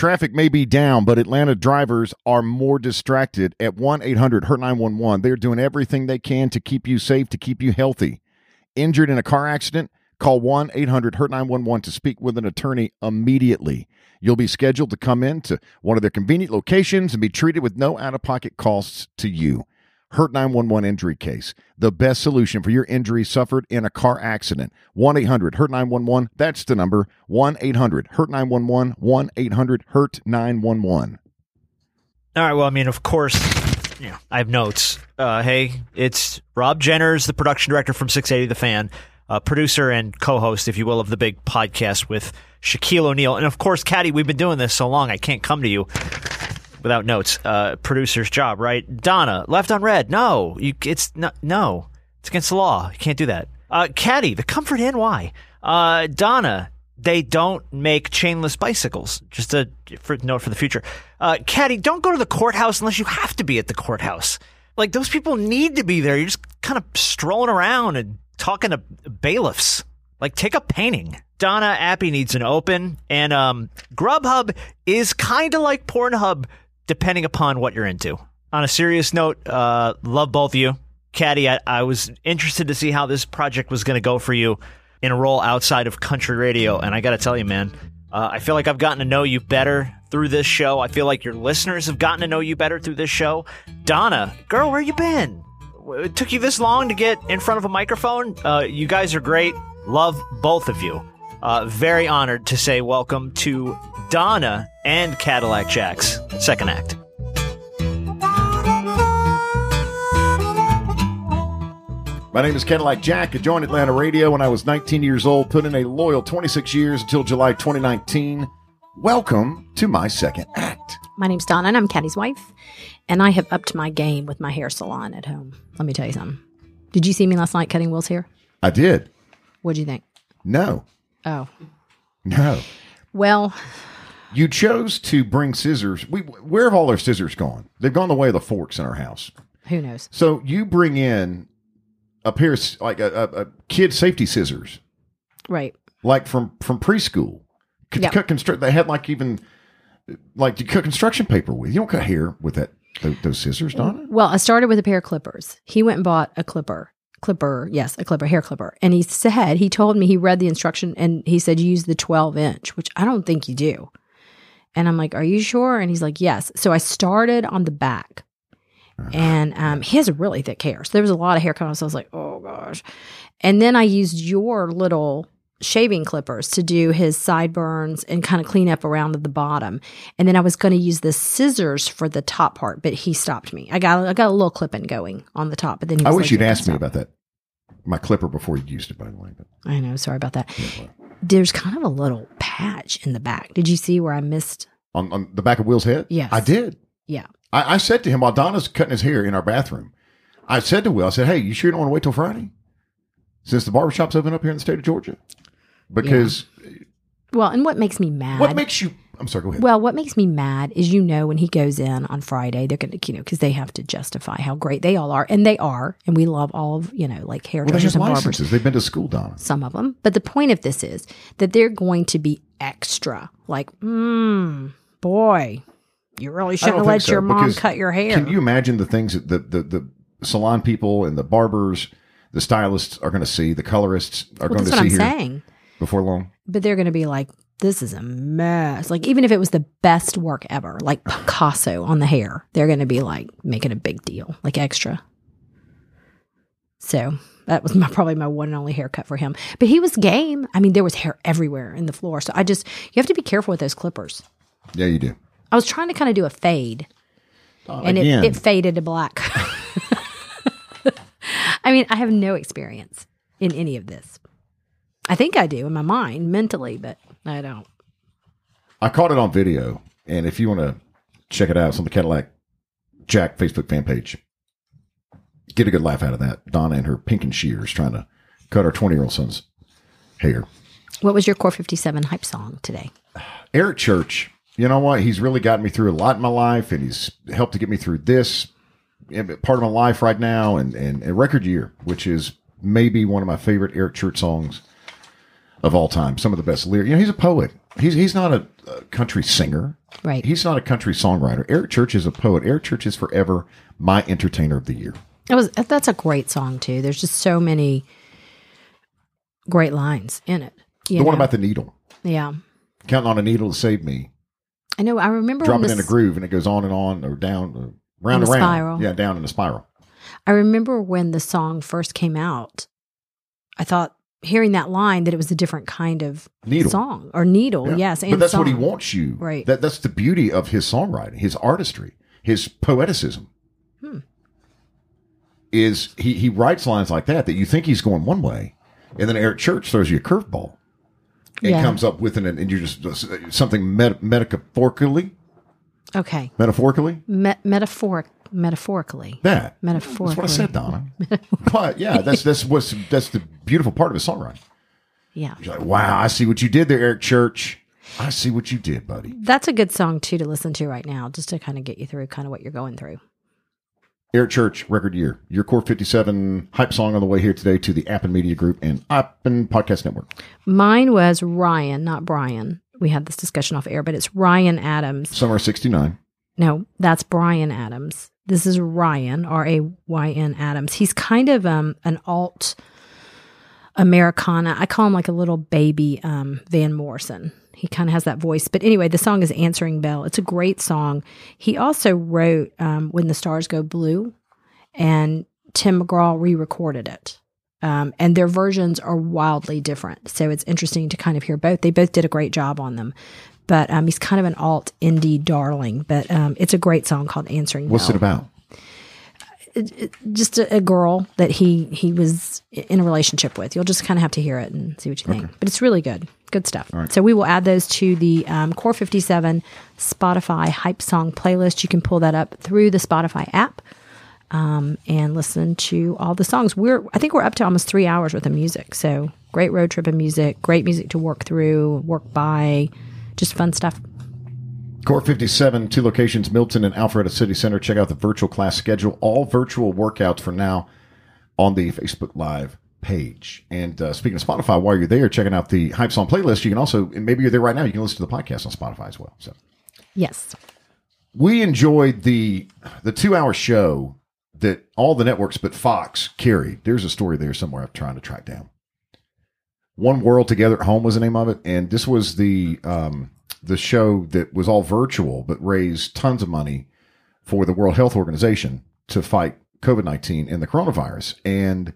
Traffic may be down, but Atlanta drivers are more distracted. At 1 800 Hurt 911, they're doing everything they can to keep you safe, to keep you healthy. Injured in a car accident? Call 1 800 Hurt 911 to speak with an attorney immediately. You'll be scheduled to come in to one of their convenient locations and be treated with no out of pocket costs to you. Hurt 911 injury case. The best solution for your injury suffered in a car accident. 1 800 Hurt 911. That's the number. 1 800 Hurt 911. 1 800 Hurt 911. All right. Well, I mean, of course, yeah, I have notes. Uh, hey, it's Rob Jenners, the production director from 680 The Fan, uh, producer and co-host, if you will, of the big podcast with Shaquille O'Neal, and of course, Caddy. We've been doing this so long, I can't come to you without notes. Uh, producer's job, right? Donna, left on red. No, you, it's no, no, it's against the law. You can't do that. Uh, Caddy, the Comfort Inn. Why? Uh, Donna, they don't make chainless bicycles. Just a for, note for the future. Uh, Caddy, don't go to the courthouse unless you have to be at the courthouse. Like those people need to be there. You're just kind of strolling around and talking to bailiffs. Like take a painting. Donna Appy needs an open, and um, Grubhub is kind of like Pornhub, depending upon what you're into. On a serious note, uh, love both of you. Caddy, I, I was interested to see how this project was going to go for you in a role outside of country radio, and I got to tell you, man, uh, I feel like I've gotten to know you better through this show. I feel like your listeners have gotten to know you better through this show. Donna, girl, where you been? It took you this long to get in front of a microphone. Uh, you guys are great. Love both of you. Uh, very honored to say welcome to Donna and Cadillac Jack's second act. My name is Cadillac Jack. I joined Atlanta Radio when I was 19 years old, put in a loyal 26 years until July 2019. Welcome to my second act. My name's Donna, and I'm Caddy's wife, and I have upped my game with my hair salon at home. Let me tell you something. Did you see me last night cutting Will's hair? I did. What'd you think? No, Oh, no. well, You chose to bring scissors. We, where have all our scissors gone? They've gone the way of the forks in our house. who knows? So you bring in a pair of like a, a, a kid safety scissors, Right. like from from preschool. Could Yeah. cut construct. They had like even like you cut construction paper with. You don't cut hair with that those, those scissors, Donna. Well, I started with a pair of clippers. He went and bought a clipper. Clipper, yes, a clipper, hair clipper. And he said, he told me he read the instruction and he said, use the 12 inch, which I don't think you do. And I'm like, are you sure? And he's like, yes. So I started on the back. And um, he has really thick hair. So there was a lot of hair coming. So I was like, oh gosh. And then I used your little shaving clippers to do his sideburns and kind of clean up around the bottom. And then I was going to use the scissors for the top part, but he stopped me. I got I got a little clipping going on the top, but then he I wish like, you'd "You asked me about that. My clipper before you used it, by the way. But I know, sorry about that. There's kind of a little patch in the back. Did you see where I missed? on, on the back of Will's head, Yes. I did. Yeah. I, I said to him while Donna's cutting his hair in our bathroom, I said to Will, I said, "Hey, you sure you don't want to wait till Friday, since the barbershop's open up here in the state of Georgia?" Because Well, and what makes me mad? what makes you? I'm sorry. Go ahead. Well, what makes me mad is you know when he goes in on Friday, they're going to, you know, because they have to justify how great they all are, and they are, and we love all of, you know, like well, hairdressers have and barbers. They've been to school, Donna. some of them. But the point of this is that they're going to be extra, like, mm, boy, you really shouldn't have let so, your mom cut your hair. Can you imagine the things that the, the, the salon people and the barbers, the stylists are going to see, the colorists are well, going that's to what see I'm here saying. Before long? But they're going to be like, this is a mess. Like, even if it was the best work ever, like Picasso on the hair, they're going to be like making a big deal, like extra. So that was my, probably my one and only haircut for him. But he was game. I mean, there was hair everywhere in the floor. So I just, you have to be careful with those clippers. Yeah, you do. I was trying to kind of do a fade Uh, and it, it faded to black. I mean, I have no experience in any of this. I think I do in my mind, mentally, but I don't. I caught it on video, and if you want to check it out, it's on the Cadillac Jack Facebook fan page. Get a good laugh out of that. Donna and her pink and shears trying to cut our 20 year old son's hair. What was your Core 57 hype song today? Eric Church, you know what? He's really gotten me through a lot in my life, and he's helped to get me through this part of my life right now, and, and a record year, which is maybe one of my favorite Eric Church songs of all time. Some of the best lyrics. You know, he's a poet. He's he's not a, a country singer. Right. He's not a country songwriter. Eric Church is a poet. Eric Church is forever my entertainer of the year. That was that's a great song too. There's just so many great lines in it. the one about the needle. yeah. Counting on a needle to save me. I know. I remember dropping in a groove and it goes on and on or down, or round In and round. spiral. Yeah, down in a spiral. I remember when the song first came out. I thought hearing that line that it was a different kind of Needle. song or needle. Yeah. Yes, and but that's what he wants you. Right. That that's the beauty of his songwriting, his artistry, his poeticism. Hmm. Is he he writes lines like that that you think he's going one way, and then Eric Church throws you a curveball, and Yeah. comes up with an and you just something met, metaphorically, Okay. metaphorically Me- metaphoric, metaphorically. that Metaphorically. That's what I said, Donna. but yeah, that's that's what's that's the beautiful part of his songwriting. Yeah. You're like, wow, I see what you did there, Eric Church. I see what you did, buddy. That's a good song too to listen to right now, just to kind of get you through kind of what you're going through. Eric Church, record year. Your Core 57 hype song on the way here today to the Appen Media Group and Appen Podcast Network. Mine was Ryan, not Brian. We had this discussion off air, but it's Ryan Adams. Summer 69. No, that's Bryan Adams. This is Ryan, R A Y N Adams. He's kind of um, an alt Americana. I call him like a little baby um, Van Morrison. He kind of has that voice. But anyway, the song is Answering Bell. It's a great song. He also wrote um, When the Stars Go Blue, and Tim McGraw re recorded it. Um, and their versions are wildly different. So it's interesting to kind of hear both. They both did a great job on them. But um, he's kind of an alt indie darling. But um, it's a great song called Answering What's Bell it about? just a, a girl that he he was in a relationship with. You'll just kind of have to hear it and see what you think. But it's really good, good stuff. So we will add those to the um, Core Fifty Seven Spotify Hype Song playlist. You can pull that up through the Spotify app um, and listen to all the songs. We're I think we're up to almost three hours worth of music. So great road trip of music, great music to work through, work by, just fun stuff. Core 57, two locations, Milton and Alpharetta City Center. Check out the virtual class schedule. All virtual workouts for now on the Facebook Live page. And uh, speaking of Spotify, while you're there checking out the Hype Song playlist, you can also, and maybe you're there right now, you can listen to the podcast on Spotify as well. So Yes. we enjoyed the the two hour show that all the networks but Fox carried. There's a story there somewhere I'm trying to track down. One World Together at Home was the name of it, and this was the um, the show that was all virtual but raised tons of money for the World Health Organization to fight COVID nineteen and the coronavirus. And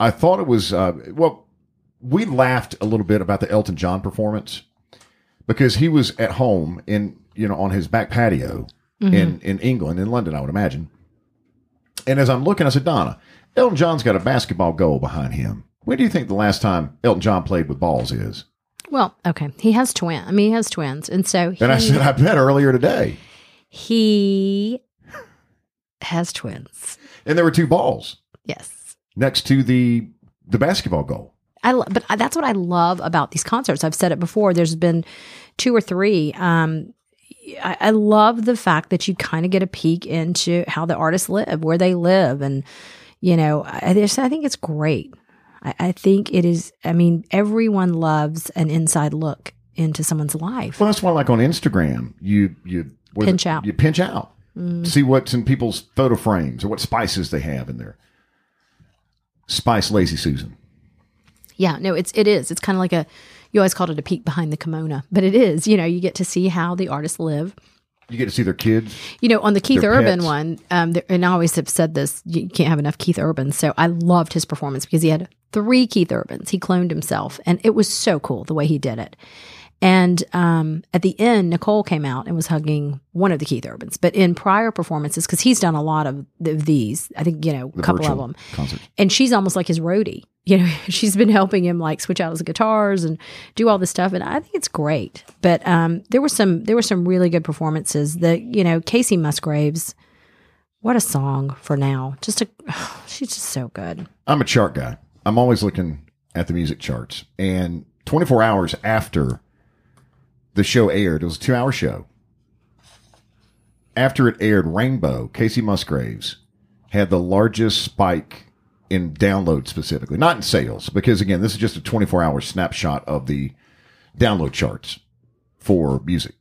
I thought it was uh, well, we laughed a little bit about the Elton John performance because he was at home in you know on his back patio in in England in London, I would imagine. And as I'm looking, I said, Donna, Elton John's got a basketball goal behind him. When do you think the last time Elton John played with balls is? Well, okay. He has twins. I mean, he has twins, and so he, And I said, I bet earlier today. he has twins. And there were two balls Yes. next to the the basketball goal. I lo- but I, that's what I love about these concerts. I've said it before. There's been two or three. Um, I, I love the fact that you kind of get a peek into how the artists live, where they live, and you know, I, I think it's great. I, I think it is. I mean, everyone loves an inside look into someone's life. Well, that's why, like on Instagram, you you Pinch it? out. You pinch out, mm. see what's in people's photo frames or what spices they have in there. Spice Lazy Susan. Yeah, no, it's it is. It's kind of like a you always called it a peek behind the kimono, but it is. You know, you get to see how the artists live. You get to see their kids. You know, on the Keith Urban pets. one, um, there, and I always have said this: you can't have enough Keith Urban. So I loved his performance because he had three Keith Urbans. He cloned himself, and it was so cool the way he did it. And um, at the end, Nicole came out and was hugging one of the Keith Urbans. But in prior performances, because he's done a lot of, of these, I think you know a couple of them, concerts. and she's almost like his roadie. You know, she's been helping him like switch out his guitars and do all this stuff, and I think it's great. But um, there were some there were some really good performances. The you know Kacey Musgraves, what a song for now. Just a, she's just so good. I'm a chart guy. I'm always looking at the music charts. And 24 hours after the show aired, it was a two hour show. After it aired, Rainbow, Kacey Musgraves, had the largest spike in download specifically, not in sales, because again, this is just a 24 hour snapshot of the download charts for music.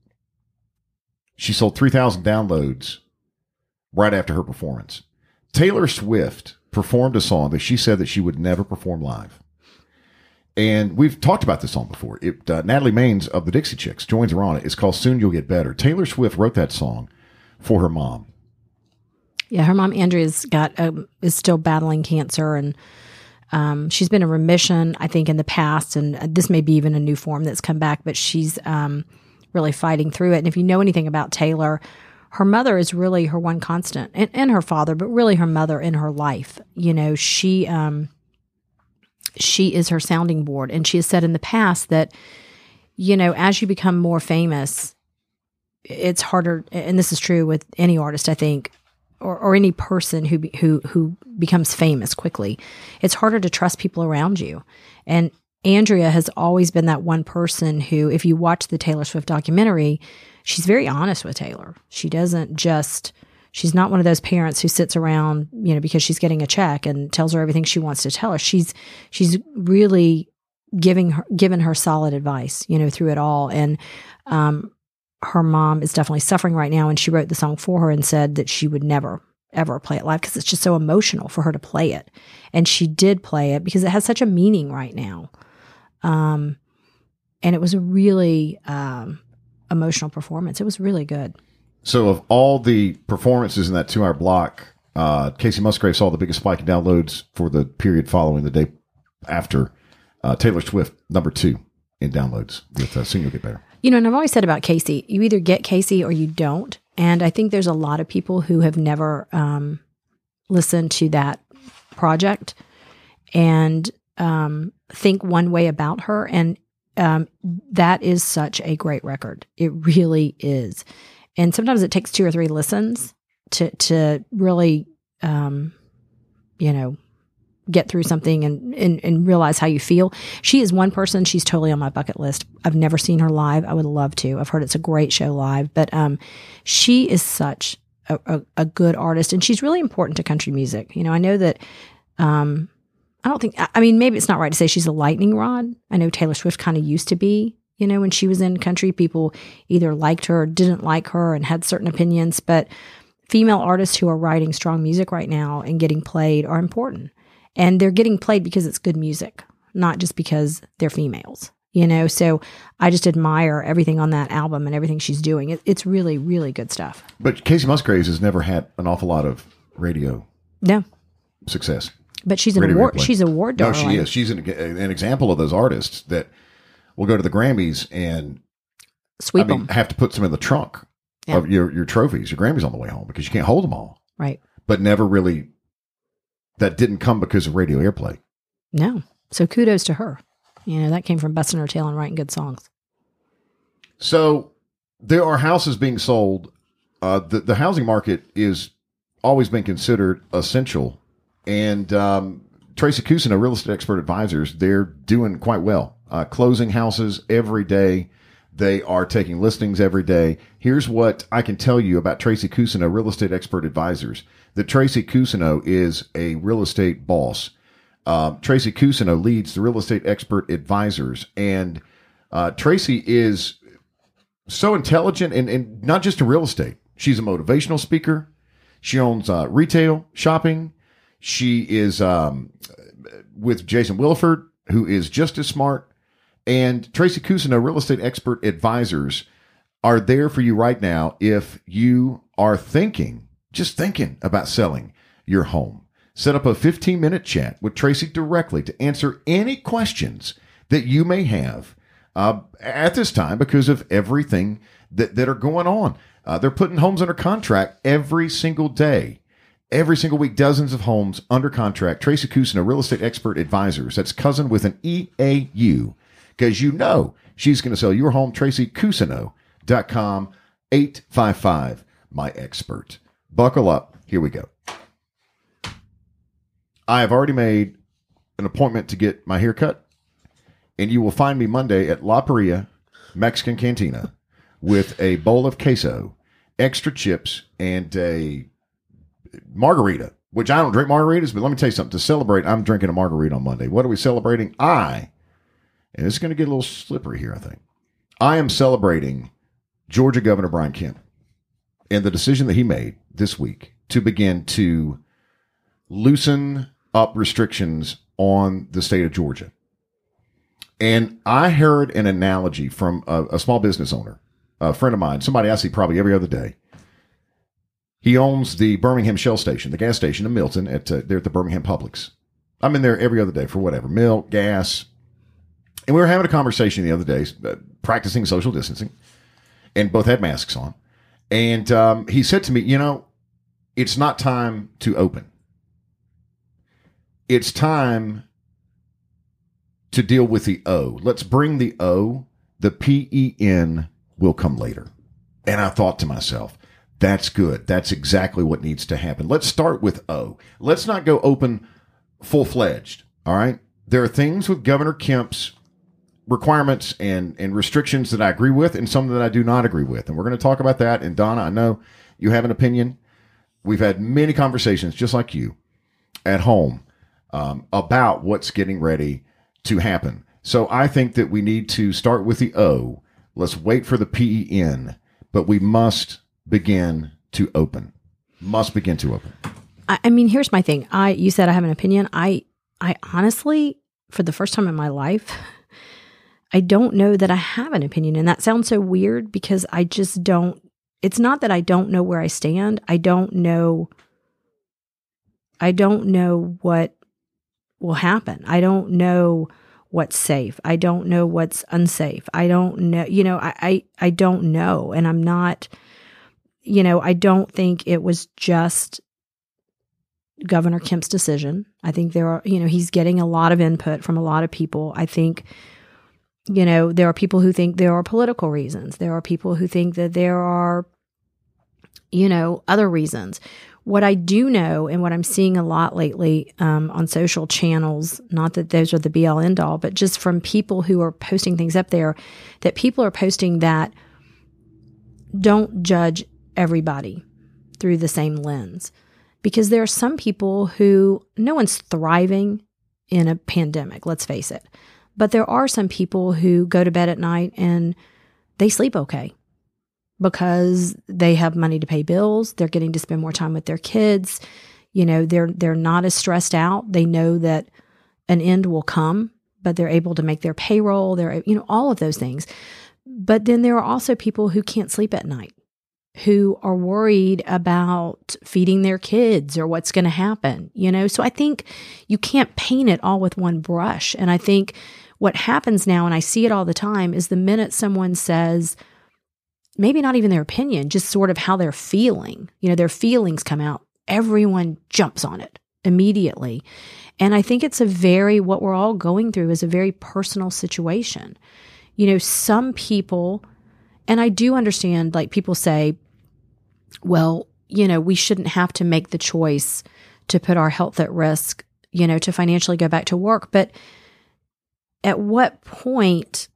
She sold 3,000 downloads right after her performance. Taylor Swift performed a song that she said that she would never perform live. And we've talked about this song before. It, uh, Natalie Maines of the Dixie Chicks joins her on it. It's called Soon You'll Get Better. Taylor Swift wrote that song for her mom. Yeah, her mom Andrea's got um, is still battling cancer, and um, she's been in remission, I think, in the past, and this may be even a new form that's come back. But she's um, really fighting through it. And if you know anything about Taylor, her mother is really her one constant, and, and her father, but really her mother in her life. You know, she um, she is her sounding board, and she has said in the past that you know, as you become more famous, it's harder, and this is true with any artist, I think, or, or any person who who who becomes famous quickly, it's harder to trust people around you. And Andrea has always been that one person who, if you watch the Taylor Swift documentary, she's very honest with Taylor. She doesn't just she's not one of those parents who sits around, you know, because she's getting a check and tells her everything she wants to tell her. She's she's really giving her given her solid advice, you know, through it all. And um, her mom is definitely suffering right now and she wrote the song for her and said that she would never ever play it live because it's just so emotional for her to play it and she did play it because it has such a meaning right now um and it was a really um emotional performance it was really good So, of all the performances in that two hour block, uh, Kacey Musgrave saw the biggest spike in downloads for the period following the day after uh, Taylor Swift, number two in downloads with uh, Soon You'll Get Better. You know, and I've always said about Kacey, you either get Kacey or you don't. And I think there's a lot of people who have never um, listened to that project and um, think one way about her. And um, that is such a great record. It really is. And sometimes it takes two or three listens to to really, um, you know, get through something and, and and realize how you feel. She is one person. She's totally on my bucket list. I've never seen her live. I would love to. I've heard it's a great show live, but um, she is such a, a, a good artist, and she's really important to country music. You know, I know that. Um, I don't think. I- I mean, maybe it's not right to say she's a lightning rod. I know Taylor Swift kind of used to be. You know, when she was in country, people either liked her or didn't like her and had certain opinions. But female artists who are writing strong music right now and getting played are important and they're getting played because it's good music, not just because they're females. You know, so I just admire everything on that album and everything she's doing. It, it's really, really good stuff. But Kacey Musgraves has never had an awful lot of radio No, success. but she's an Radio award. replay. She's a award No, she is. She's an, an example of those artists that will go to the Grammys and Sweep I mean, them, have to put some in the trunk Yeah. of your, your trophies, your Grammys on the way home because you can't hold them all. right? But never really, that didn't come because of radio airplay. No, so kudos to her. You know, that came from busting her tail and writing good songs. So there are houses being sold. Uh, the, the housing market is always been considered essential. And um, Tracy Cousineau, real estate expert advisors, they're doing quite well. Uh, closing houses every day. They are taking listings every day. Here's what I can tell you about Tracy Cousineau, real estate expert advisors. That Tracy Cousineau is a real estate boss. Um, Tracy Cousineau leads the real estate expert advisors, and uh, Tracy is so intelligent and, and not just in real estate. She's a motivational speaker. She owns uh, retail shopping. She is um, with Jason Williford, who is just as smart. And Tracy Cousineau, real estate expert advisors, are there for you right now if you are thinking, just thinking about selling your home. Set up a 15 minute chat with Tracy directly to answer any questions that you may have uh, at this time because of everything that, that are going on. Uh, they're putting homes under contract every single day. Every single week, dozens of homes under contract. Tracy Cousineau, real estate expert advisors. That's cousin with an EAU. Because you know she's going to sell your home. TracyCousineau.com 855 my expert. Buckle up. Here we go. I have already made an appointment to get my hair cut, and you will find me Monday at La Parrilla Mexican Cantina with a bowl of queso, extra chips, and a margarita. Which I don't drink margaritas, but let me tell you something. To celebrate, I'm drinking a margarita on Monday. What are we celebrating? I, and it's going to get a little slippery here, I think. I am celebrating Georgia Governor Brian Kemp. and the decision that he made this week to begin to loosen up restrictions on the state of Georgia. And I heard an analogy from a, a small business owner, a friend of mine, somebody I see probably every other day. He owns the Birmingham Shell Station, the gas station in Milton, at uh, there at the Birmingham Publix. I'm in there every other day for whatever milk, gas, and we were having a conversation the other day, uh, practicing social distancing, and both had masks on. And um, he said to me, "You know, it's not time to open. It's time to deal with the O. Let's bring the O. The P E N will come later." And I thought to myself, that's good. That's exactly what needs to happen. Let's start with O. Let's not go open full fledged. All right. There are things with Governor Kemp's requirements and, and restrictions that I agree with and some that I do not agree with. And we're going to talk about that. And Donna, I know you have an opinion. We've had many conversations, just like you, at home um, about what's getting ready to happen. So I think that we need to start with the O. Let's wait for the PEN, but we must begin to open. Must begin to open. I, I mean, here's my thing. I you said I have an opinion. I I honestly, for the first time in my life, I don't know that I have an opinion. And that sounds so weird because I just don't, it's not that I don't know where I stand. I don't know, I don't know what will happen. I don't know what's safe. I don't know what's unsafe. I don't know, you know, I, I, I don't know. And I'm not, you know, I don't think it was just Governor Kemp's decision. I think there are, you know, he's getting a lot of input from a lot of people. I think you know, there are people who think there are political reasons. There are people who think that there are, you know, other reasons. What I do know, and what I'm seeing a lot lately um, on social channels, not that those are the be all end all, but just from people who are posting things up there, that people are posting that don't judge everybody through the same lens. Because there are some people who, no one's thriving in a pandemic, let's face it. But there are some people who go to bed at night and they sleep okay because they have money to pay bills, they're getting to spend more time with their kids. You know, they're they're not as stressed out. They know that an end will come, but they're able to make their payroll, they're you know, all of those things. But then there are also people who can't sleep at night who are worried about feeding their kids or what's going to happen, you know? So I think you can't paint it all with one brush. And I think what happens now, and I see it all the time, is the minute someone says, maybe not even their opinion, just sort of how they're feeling, you know, their feelings come out, everyone jumps on it immediately. And I think it's a very, what we're all going through is a very personal situation. You know, some people, and I do understand, like people say, well, you know, we shouldn't have to make the choice to put our health at risk, you know, to financially go back to work. But at what point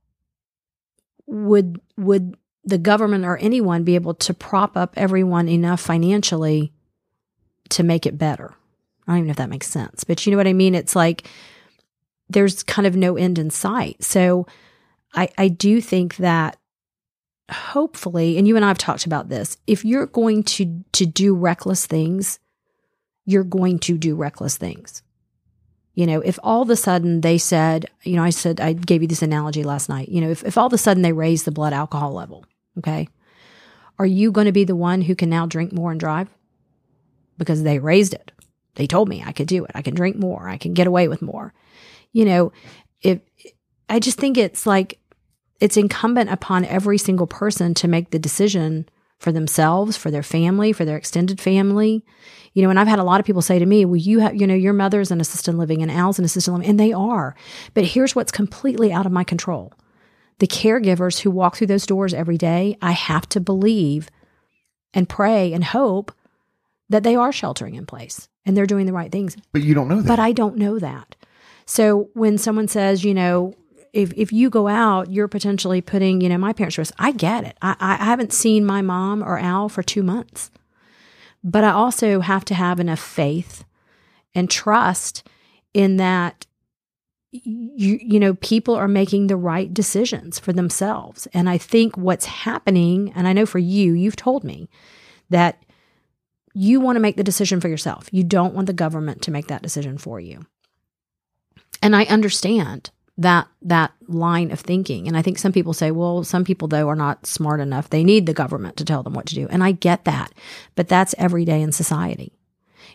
would would the government or anyone be able to prop up everyone enough financially to make it better? I don't even know if that makes sense, but you know what I mean? It's like there's kind of no end in sight. So I, I do think that hopefully, and you and I have talked about this, if you're going to to do reckless things, you're going to do reckless things. You know, if all of a sudden they said, you know, I said, I gave you this analogy last night, you know, if, if all of a sudden they raise the blood alcohol level, okay, are you going to be the one who can now drink more and drive? Because they raised it. They told me I could do it. I can drink more. I can get away with more. You know, if I just think it's like it's incumbent upon every single person to make the decision for themselves, for their family, for their extended family. You know, and I've had a lot of people say to me, well, you have, you know, your mother's an assisted living and Al's an assisted living, and they are. But here's what's completely out of my control. The caregivers who walk through those doors every day, I have to believe and pray and hope that they are sheltering in place and they're doing the right things. But you don't know that. But I don't know that. So when someone says, you know, if, if you go out, you're potentially putting, you know, my parents' risk. I get it. I, I haven't seen my mom or Al for two months. But I also have to have enough faith and trust in that you you know people are making the right decisions for themselves and i think what's happening and i know for you you've told me that you want to make the decision for yourself. You don't want the government to make that decision for you. And I understand that that line of thinking. And I think some people say, well, some people though are not smart enough. They need the government to tell them what to do. And I get that. But that's every day in society.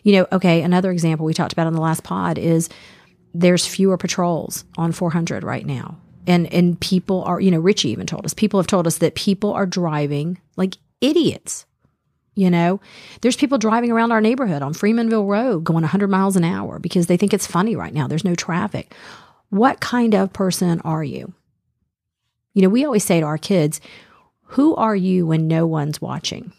You know, okay, another example we talked about on the last pod is there's fewer patrols on 400 right now. And and people are, you know, Richie even told us, people have told us that people are driving like idiots. You know, there's people driving around our neighborhood on Freemanville Road going 100 miles an hour because they think it's funny right now. There's no traffic. What kind of person are you? You know, we always say to our kids, who are you when no one's watching?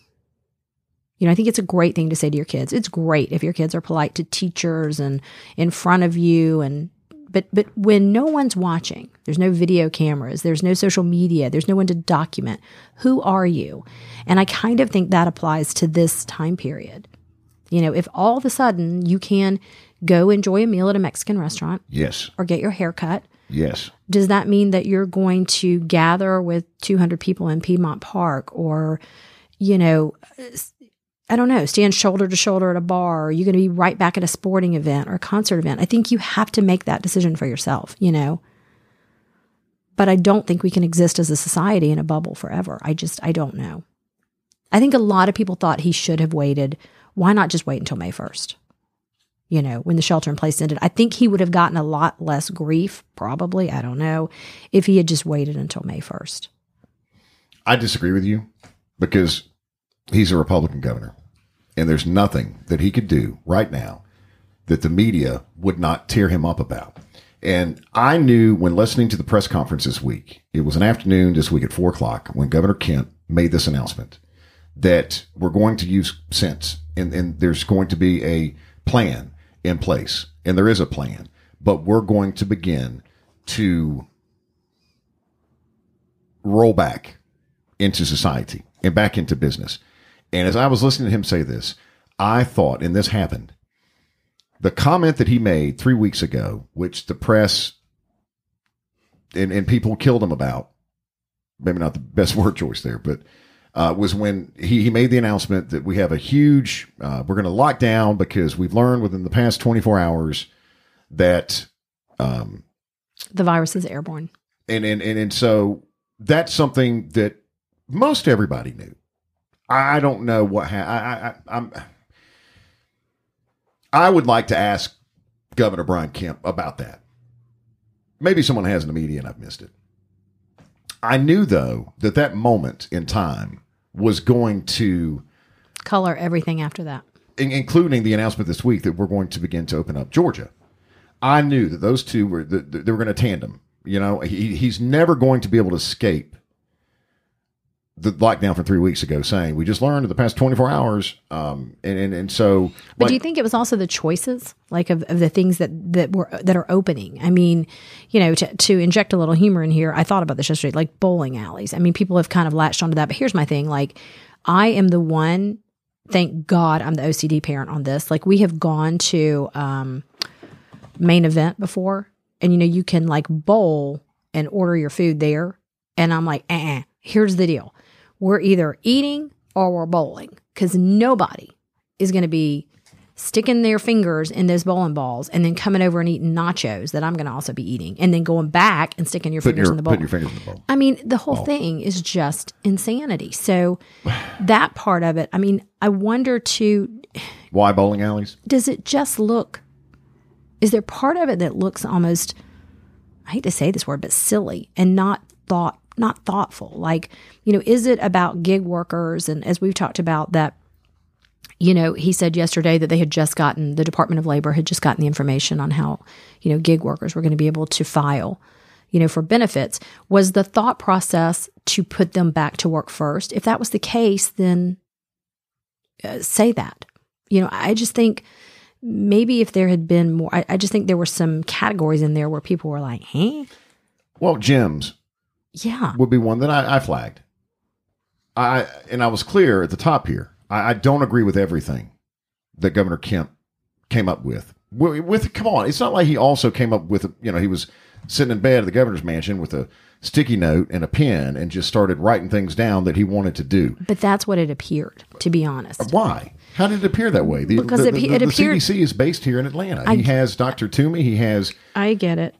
You know, I think it's a great thing to say to your kids. It's great if your kids are polite to teachers and in front of you and but but when no one's watching, there's no video cameras, there's no social media, there's no one to document, who are you? And I kind of think that applies to this time period. You know, if all of a sudden you can go enjoy a meal at a Mexican restaurant Yes. or get your hair cut, Yes. does that mean that you're going to gather with 200 people in Piedmont Park or, you know, I don't know, stand shoulder to shoulder at a bar? Are you going to be right back at a sporting event or a concert event? I think you have to make that decision for yourself, you know? But I don't think we can exist as a society in a bubble forever. I just, I don't know. I think a lot of people thought he should have waited. Why not just wait until May 1st? You know, when the shelter in place ended. I think he would have gotten a lot less grief, probably, I don't know, if he had just waited until May 1st. I disagree with you because he's a Republican governor, and there's nothing that he could do right now that the media would not tear him up about. And I knew when listening to the press conference this week, it was an afternoon this week at four o'clock when Governor Kemp made this announcement that we're going to use sense and, and there's going to be a plan in place. And there is a plan, but we're going to begin to roll back into society and back into business. And as I was listening to him say this, I thought, and this happened, the comment that he made three weeks ago, which the press and, and people killed him about, maybe not the best word choice there, but uh, was when he, he made the announcement that we have a huge, uh, we're going to lock down because we've learned within the past 24 hours that, um, The virus is airborne. and, and, and, and so that's something that most everybody knew. I don't know what ha- I, I, I'm. I would like to ask Governor Brian Kemp about that. Maybe someone has in the media and I've missed it. I knew though that that moment in time was going to, Color everything after that. in- including the announcement this week that we're going to begin to open up Georgia. I knew that those two were that they were going to tandem. You know, he, he's never going to be able to escape the lockdown from three weeks ago, saying we just learned in the past twenty four hours, um, and, and and so. But like- do you think it was also the choices, like of, of the things that that were that are opening? I mean, you know, to, to inject a little humor in here, I thought about this yesterday, like bowling alleys. I mean, people have kind of latched onto that. But here's my thing: like, I am the one. Thank God, I'm the OCD parent on this. Like, we have gone to um, main event before, and you know, you can like bowl and order your food there. And I'm like, uh here's the deal: we're either eating or we're bowling because nobody is going to be sticking their fingers in those bowling balls and then coming over and eating nachos that I'm going to also be eating and then going back and sticking your putting fingers your, in the bowl. putting your fingers in the bowl. I mean, the whole oh. thing is just insanity. So that part of it, I mean, I wonder too, Why bowling alleys? does it just look, is there part of it that looks almost, I hate to say this word, but silly and not thought, not thoughtful? Like, you know, is it about gig workers? And as we've talked about that, you know, he said yesterday that they had just gotten, the Department of Labor had just gotten the information on how, you know, gig workers were going to be able to file, you know, for benefits. Was the thought process to put them back to work first? If that was the case, then uh, say that. You know, I just think maybe if there had been more, I, I just think there were some categories in there where people were like, huh? Well, gyms Yeah. would be one that I, I flagged. I and I was clear at the top here. I, I don't agree with everything that Governor Kemp came up with. With, with come on, it's not like he also came up with you know he was sitting in bed at the governor's mansion with a sticky note and a pen and just started writing things down that he wanted to do. But that's what it appeared, to be honest. Uh, why? How did it appear that way? The, Because the, it- the- it the appeared- CDC is based here in Atlanta. he has Dr. Toomey. He has I get it.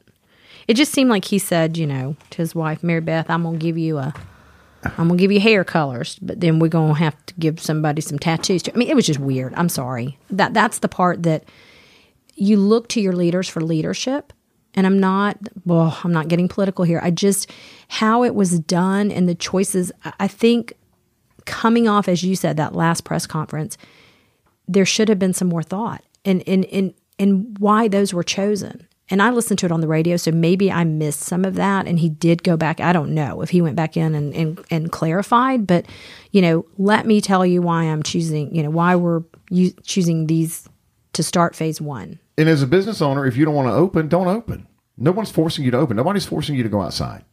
It just seemed like he said, you know, to his wife, Mary Beth, I'm gonna give you a I'm gonna give you hair colors, but then we're gonna have to give somebody some tattoos too. I mean, it was just weird. I'm sorry. That that's the part that you look to your leaders for leadership. And I'm not well, I'm not getting political here. I just how it was done and the choices I- I think coming off, as you said, that last press conference, there should have been some more thought and and and and why those were chosen. And I listened to it on the radio, so maybe I missed some of that. And he did go back. I don't know if he went back in and, and, and clarified, but you know, let me tell you why I'm choosing. You know, why we're u- choosing these to start phase one. And as a business owner, if you don't want to open, don't open. No one's forcing you to open. Nobody's forcing you to go outside.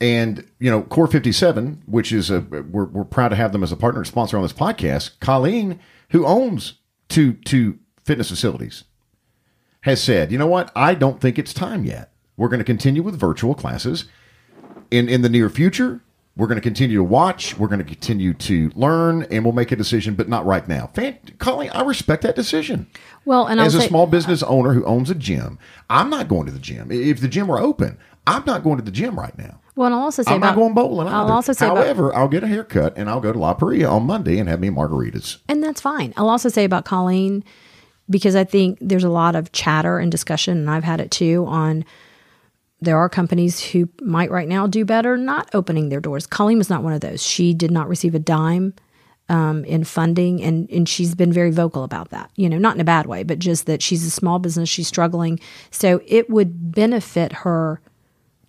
And you know, Core Fifty Seven, which is a we're, we're proud to have them as a partner and sponsor on this podcast. Colleen, who owns two two fitness facilities, has said, you know what? I don't think it's time yet. We're going to continue with virtual classes in in the near future. We're going to continue to watch. We're going to continue to learn, and we'll make a decision, but not right now. Fan, Colleen, I respect that decision Well, and as I'll a say, small business owner who owns a gym, I'm not going to the gym. If the gym were open, I'm not going to the gym right now. well, and I'll also say I'm about not going bowling. I'll also say about However, I'll get a haircut and I'll go to La Parrilla on Monday and have me margaritas. And that's fine. I'll also say about Colleen, because I think there's a lot of chatter and discussion, and I've had it too, on there are companies who might right now do better not opening their doors. Colleen was not one of those. She did not receive a dime um, in funding, and, and she's been very vocal about that. You know, not in a bad way, but just that she's a small business, she's struggling. So it would benefit her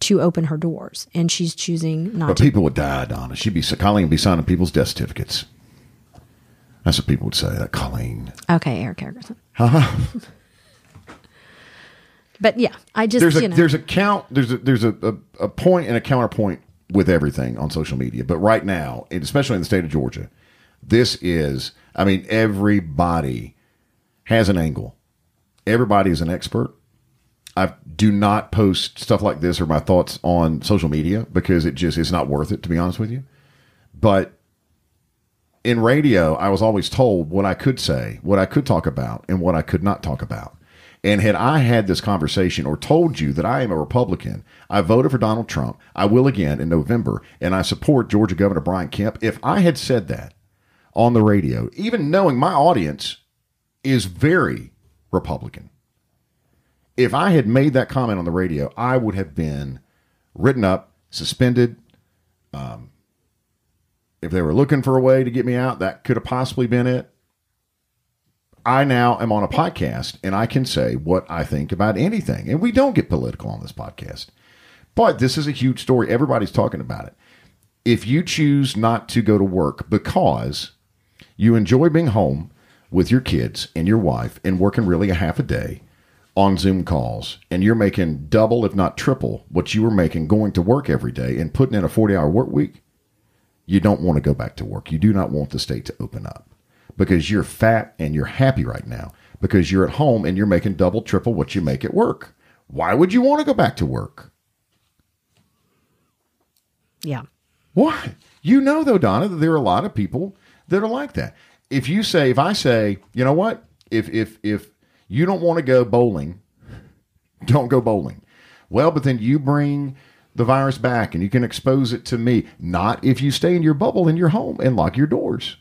to open her doors, and she's choosing not But to. people would die, Donna. She'd be Colleen would be signing people's death certificates. That's what people would say. That Colleen. Okay, Erick Erickson. Uh-huh. but yeah, I just There's a you know. there's a count. There's a there's a, a, a point and a counterpoint with everything on social media. But right now, especially in the state of Georgia, this is. I mean, everybody has an angle. Everybody is an expert. I do not post stuff like this or my thoughts on social media because it just is not worth it, to be honest with you. But in radio, I was always told what I could say, what I could talk about, and what I could not talk about. And had I had this conversation or told you that I am a Republican, I voted for Donald Trump, I will again in November, and I support Georgia Governor Brian Kemp, if I had said that on the radio, even knowing my audience is very Republican, if I had made that comment on the radio, I would have been written up, suspended. Um, if they were looking for a way to get me out, that could have possibly been it. I now am on a podcast and I can say what I think about anything. And we don't get political on this podcast. But this is a huge story. Everybody's talking about it. If you choose not to go to work because you enjoy being home with your kids and your wife and working really a half a day on Zoom calls, and you're making double, if not triple, what you were making going to work every day and putting in a 40 hour work week, you don't want to go back to work. You do not want the state to open up because you're fat and you're happy right now because you're at home and you're making double, triple what you make at work. Why would you want to go back to work? yeah. Why? You know, though, Donna, that there are a lot of people that are like that. If you say, if I say, you know what, if if if you don't want to go bowling, don't go bowling. Well, but then you bring the virus back and you can expose it to me. Not if you stay in your bubble in your home and lock your doors,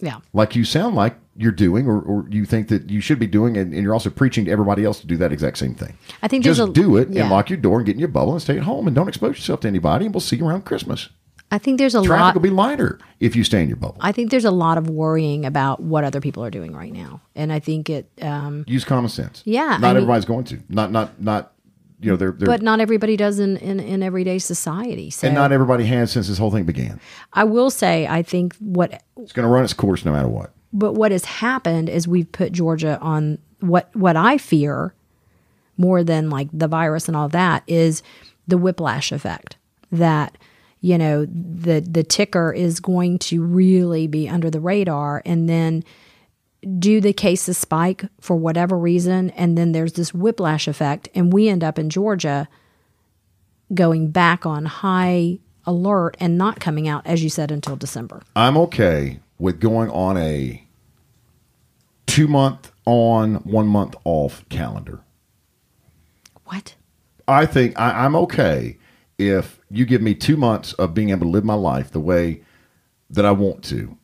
Yeah. like you sound like you're doing, or, or you think that you should be doing, and, and you're also preaching to everybody else to do that exact same thing. I think just a- do it yeah. and lock your door and get in your bubble and stay at home and don't expose yourself to anybody. And we'll see you around Christmas. I think there's a Traffic lot. will be lighter if you stay in your bubble. I think there's a lot of worrying about what other people are doing right now, and I think it. Um, Use common sense. Yeah, not I mean- everybody's going to. Not not not. You know, they're, they're but not everybody does in, in, in everyday society. So and not everybody has since this whole thing began. I will say, I think what It's going to run its course no matter what. but what has happened is we've put Georgia on what what I fear more than like the virus and all that is the whiplash effect that you know the the ticker is going to really be under the radar and then do the cases spike for whatever reason and then there's this whiplash effect and we end up in Georgia going back on high alert and not coming out, as you said, until December. I'm okay with going on a two month on, one month off calendar. What? I think I, I'm okay if you give me two months of being able to live my life the way that I want to.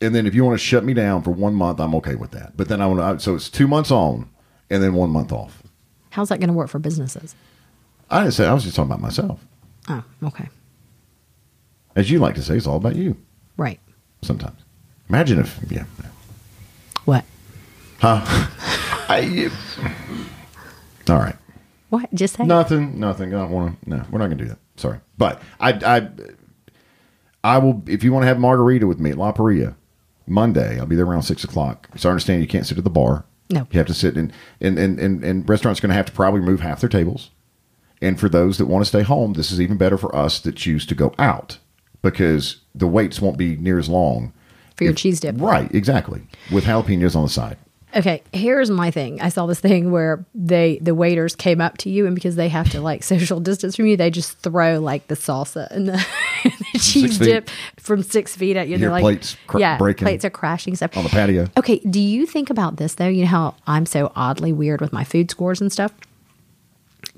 And then if you want to shut me down for one month, I'm okay with that. But then I want to, so it's two months on and then one month off. How's that going to work for businesses? I didn't say, I was just talking about myself. Oh, okay. As you like to say, it's all about you Right. sometimes. Imagine if, yeah. What? I, all right. What? Just say. Nothing, nothing. I don't want to. No, we're not going to do that. Sorry, but I, I, I will. If you want to have margarita with me at La Parrilla Monday, I'll be there around six o'clock. So I understand you can't sit at the bar. No. you have to sit in. And and and, and restaurants going to have to probably move half their tables. And for those that want to stay home, this is even better for us that choose to go out because the waits won't be near as long. For your if- cheese dip. Right, exactly. With jalapenos on the side. Okay, here's my thing. I saw this thing where they the waiters came up to you and because they have to like social distance from you, they just throw like the salsa and the, the cheese dip from six feet at you. Your they're like, plates cr- yeah, breaking plates are crashing stuff on the patio. Okay, do you think about this though? You know how I'm so oddly weird with my food scores and stuff.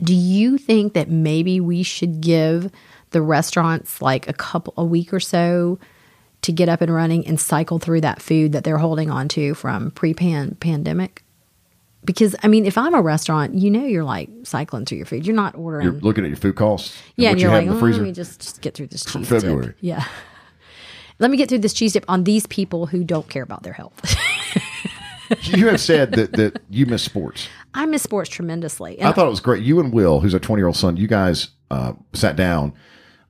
Do you think that maybe we should give the restaurants like a couple a week or so to get up and running and cycle through that food that they're holding on to from pre-pan pandemic? Because I mean, if I'm a restaurant, you know you're like cycling through your food. You're not ordering You're looking at your food costs. and yeah, what and you you're like, in the "Oh, let me just, just get through this cheese February. dip. Yeah. Let me get through this cheese dip on these people who don't care about their health. you have said that, that you miss sports. I miss sports tremendously. I thought it was great. You and Will, who's a 20 year old son, you guys uh, sat down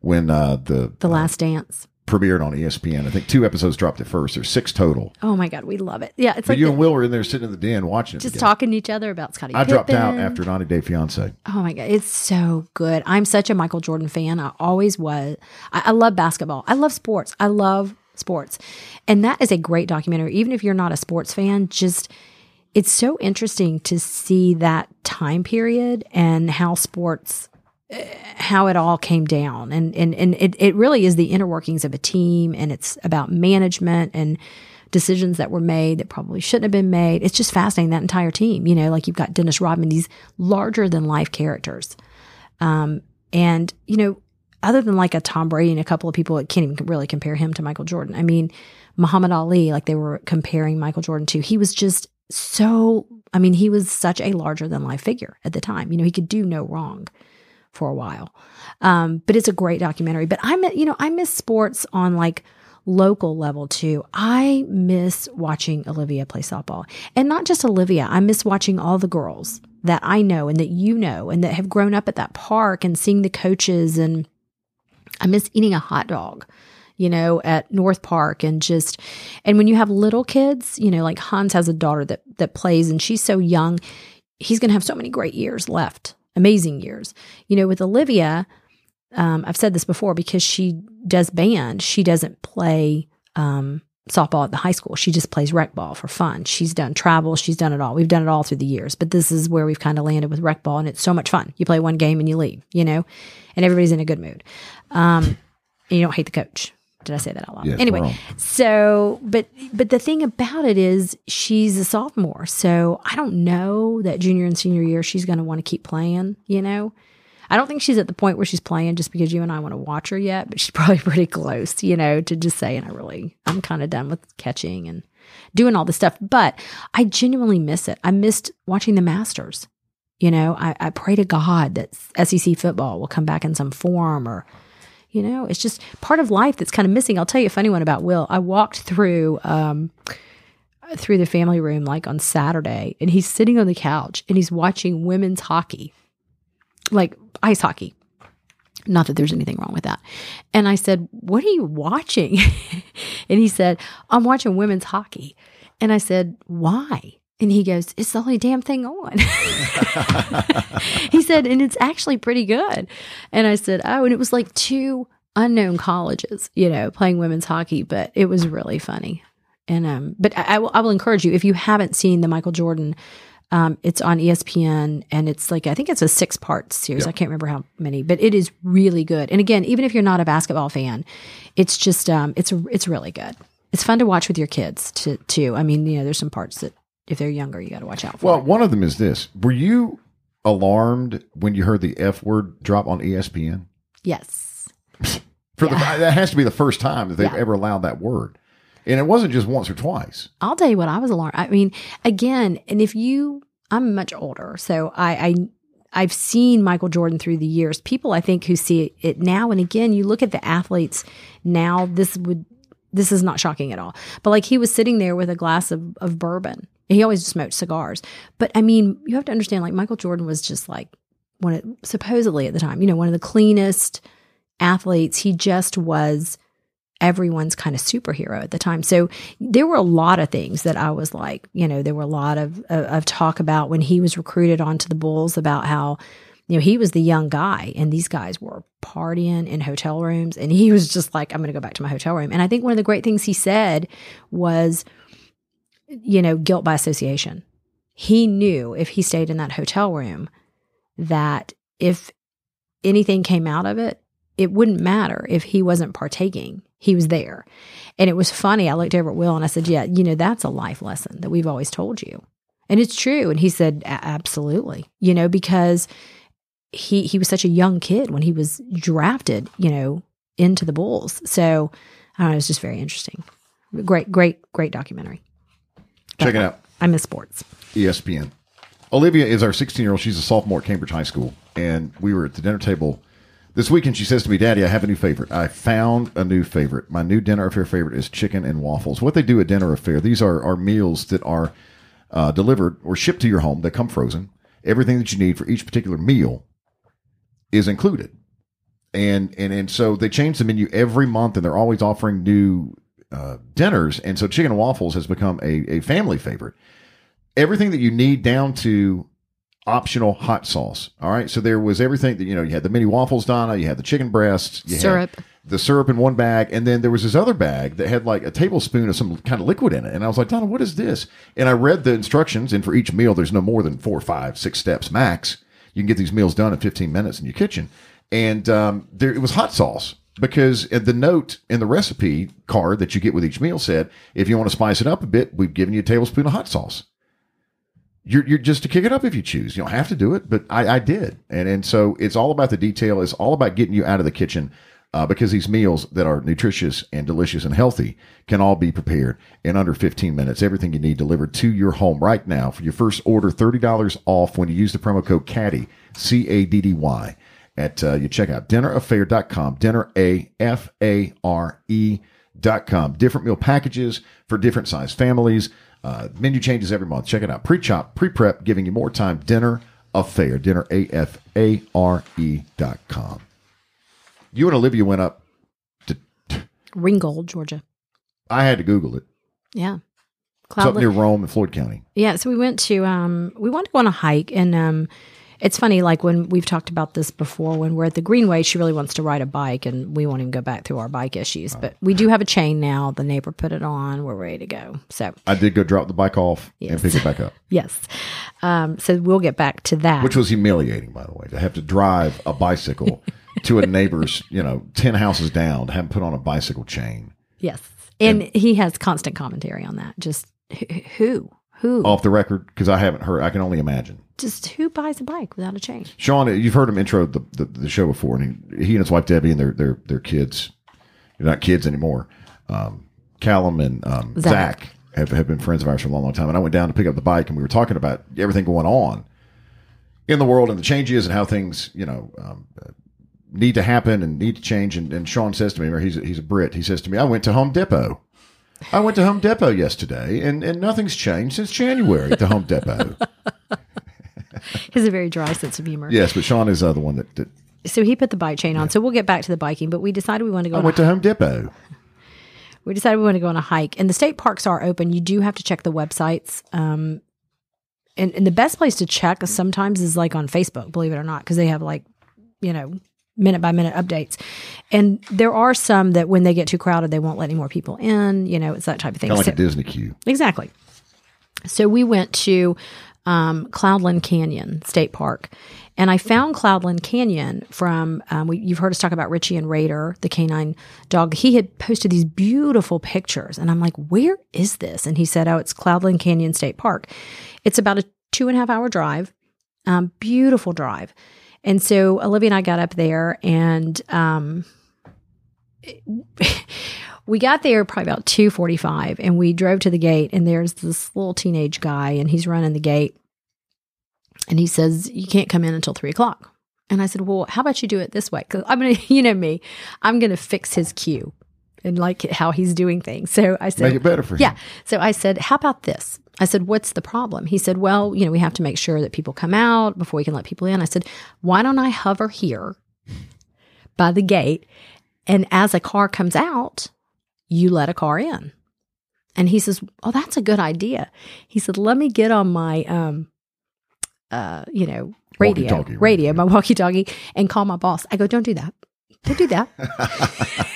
when uh, the the last dance. Premiered on ESPN. I think two episodes dropped at first. There's six total. Oh my God, we love it. Yeah, it's But like you the- and Will were in there sitting in the den watching it. just talking to each other about Scottie. I dropped out after 90 Day Fiance. Oh my God, it's so good. I'm such a Michael Jordan fan. I always was. I, I love basketball. I love sports. I love sports. And that is a great documentary. Even if you're not a sports fan, just it's so interesting to see that time period and how sports how it all came down. And and and it, it really is the inner workings of a team and it's about management and decisions that were made that probably shouldn't have been made. It's just fascinating that entire team you know like you've got dennis rodman these larger than life characters. Um and you know other than like a tom brady and a couple of people that can't even really compare him to michael jordan. I mean muhammad ali like they were comparing michael jordan to. He was just so i mean he was such a larger than life figure at the time. You know he could do no wrong for a while. Um, but it's a great documentary. But I you know, I miss sports on like local level too. I miss watching Olivia play softball. And not just Olivia, I miss watching all the girls that I know and that you know and that have grown up at that park and seeing the coaches and I miss eating a hot dog, you know, at North Park and just and when you have little kids, you know, like Hans has a daughter that that plays and she's so young, he's going to have so many great years left. Amazing years. You know, with Olivia, um, I've said this before because she does band, she doesn't play um, softball at the high school. She just plays rec ball for fun. She's done travel, she's done it all. We've done it all through the years, but this is where we've kind of landed with rec ball, and it's so much fun. You play one game and you leave, you know, and everybody's in a good mood. Um, and you don't hate the coach. Did I say that out loud? Yes, anyway, so but but the thing about it is she's a sophomore, so I don't know that junior and senior year she's going to want to keep playing. You know, I don't think she's at the point where she's playing just because you and I want to watch her yet, but she's probably pretty close. You know, to just saying I really I'm kind of done with catching and doing all this stuff, but I genuinely miss it. I missed watching the Masters. You know, I, I pray to God that SEC football will come back in some form or you know, it's just part of life that's kind of missing. I'll tell you a funny one about Will. I walked through um, through the family room like on Saturday, and he's sitting on the couch and he's watching women's hockey, like ice hockey. Not that there's anything wrong with that. And I said, "What are you watching?" and he said, "I'm watching women's hockey." And I said, "Why?" And he goes, It's the only damn thing on. he said, And it's actually pretty good. And I said, Oh, and it was like two unknown colleges, you know, playing women's hockey, but it was really funny. And, um, but I, I will, I will encourage you if you haven't seen the Michael Jordan Um, it's on ESPN and it's like, I think it's a six part series. I can't remember how many, but it is really good. And again, even if you're not a basketball fan, it's just, um, it's, it's really good. It's fun to watch with your kids to, too. I mean, you know, there's some parts that if they're younger, you got to watch out for. Well, one of them is this. Were you alarmed when you heard the F word drop on ESPN? yes. For the, that has to be the first time that they've Yeah. ever allowed that word. And it wasn't just once or twice. I'll tell you what, I was alarmed. I mean, again, and if you, I'm much older, so I, I, I've seen Michael Jordan through the years. People, I think, who see it now and again, you look at the athletes now. This would, this is not shocking at all. But like he was sitting there with a glass of, of bourbon. He always smoked cigars. But I mean, you have to understand, like Michael Jordan was just like one of, supposedly at the time, you know, one of the cleanest athletes. He just was everyone's kind of superhero at the time. So there were a lot of things that I was like, you know, there were a lot of, of, of talk about when he was recruited onto the Bulls about how, you know, he was the young guy and these guys were partying in hotel rooms. And he was just like, I'm going to go back to my hotel room. And I think one of the great things he said was, you know, guilt by association. He knew if he stayed in that hotel room that if anything came out of it, it wouldn't matter if he wasn't partaking. He was there. And it was funny. I looked over at Will and I said, Yeah, you know, that's a life lesson that we've always told you. And it's true. And he said, Absolutely. You know, because he he was such a young kid when he was drafted, you know, into the Bulls. So I don't know, it was just very interesting. Great, great, great documentary. Check it out. I miss sports. ESPN. Olivia is our 16 year old. She's a sophomore at Cambridge High School. And we were at the dinner table this weekend. She says to me, Daddy, I have a new favorite. I found a new favorite. My new Dinner A'Fare favorite is chicken and waffles. What they do at Dinner A'Fare, these are, are meals that are uh, delivered or shipped to your home. They come frozen. Everything that you need for each particular meal is included. And, and, and so they change the menu every month and they're always offering new uh, dinners. And so chicken and waffles has become a, a family favorite everything that you need down to optional hot sauce. All right. So there was everything that, you know, you had the mini waffles, Donna, you had the chicken breasts, you had Syrup. the syrup in one bag. And then there was this other bag that had like a tablespoon of some kind of liquid in it. And I was like, Donna, what is this? And I read the instructions. And for each meal, there's no more than four, five, six steps max. You can get these meals done in 15 minutes in your kitchen. And um, there, it was hot sauce because the note in the recipe card that you get with each meal said, if you want to spice it up a bit, we've given you a tablespoon of hot sauce you're, you're just to kick it up if you choose. You don't have to do it, but I, I did. And, and so it's all about the detail. It's all about getting you out of the kitchen uh, because these meals that are nutritious and delicious and healthy can all be prepared in under 15 minutes. Everything you need delivered to your home right now. For your first order, $30 off when you use the promo code CADDY, C A D D Y, at uh, you check out dinnerafare.com, dinner A F A R E dot com. Different meal packages for different size families. Uh, menu changes every month. Check it out. Pre-chop, pre-prep, giving you more time. Dinner A'Fare. Dinner A F A R E dot com. You and Olivia went up to. Ringgold, Georgia. I had to Google it. Yeah. It's up near Rome in Floyd County. Yeah, so we went to um we wanted to go on a hike and um it's funny like when we've talked about this before when we're at the Greenway she really wants to ride a bike and we won't even go back through our bike issues. But we do have a chain now. The neighbor put it on. We're ready to go. So I did go drop the bike off and pick it back up, yes. Um so we'll get back to that. Which was humiliating, by the way, to have to drive a bicycle to a neighbor's, you know, 10 houses down to have him put on a bicycle chain. yes. And he has constant commentary on that. Just who who Off the record, because I haven't heard, I can only imagine. Just who buys a bike without a chain Sean, you've heard him intro the, the, the show before, and he, he and his wife Debbie and their their their kids, they're not kids anymore. Um, Callum and um, Zach. Zach, have, have been friends of ours for a long, long time. And I went down to pick up the bike, and we were talking about everything going on in the world and the changes and how things, you know, um, need to happen and need to change. And, and Sean says to me, or he's a, he's a Brit, he says to me, I went to Home Depot. I went to Home Depot yesterday, and, and nothing's changed since January at the Home Depot. he has a very dry sense of humor. Yes, but Sean is uh, the one that, that so he put the bike chain on. So we'll get back to the biking but we decided we want to go I on a went to Home Depot. we decided we want to go on a hike. And the state parks are open. You do have to check the websites. Um and, and the best place to check sometimes is like on facebook believe it or not because they have like you know minute by minute updates. And there are some that when they get too crowded they won't let any more people in you know it's that type of thing. Kind of like So- a Disney queue. Exactly. So we went to um, Cloudland Canyon State Park. And I found Cloudland Canyon from, um, we, you've heard us talk about Richie and Raider, the canine dog. He had posted these beautiful pictures. And I'm like, where is this? And he said, oh, it's Cloudland Canyon State Park. It's about a two and a half hour drive, um, beautiful drive. And so Olivia and I got up there and, um, we got there probably about 2.45 and we drove to the gate and there's this little teenage guy and he's running the gate and he says you can't come in until 3 o'clock and i said well how about you do it this way because i'm gonna you know me i'm gonna fix his queue and like how he's doing things so i said Make it better for him. yeah. So I said, How about this? I said, What's the problem? He said, Well, you know, we have to make sure that people come out before we can let people in. I said, Why don't I hover here by the gate? And as a car comes out, you let a car in. And he says, Oh, that's a good idea. He said, Let me get on my, um, uh, you know, radio, Walkie-talkie, radio, my walkie talkie, and call my boss. I go, Don't do that. Don't do that.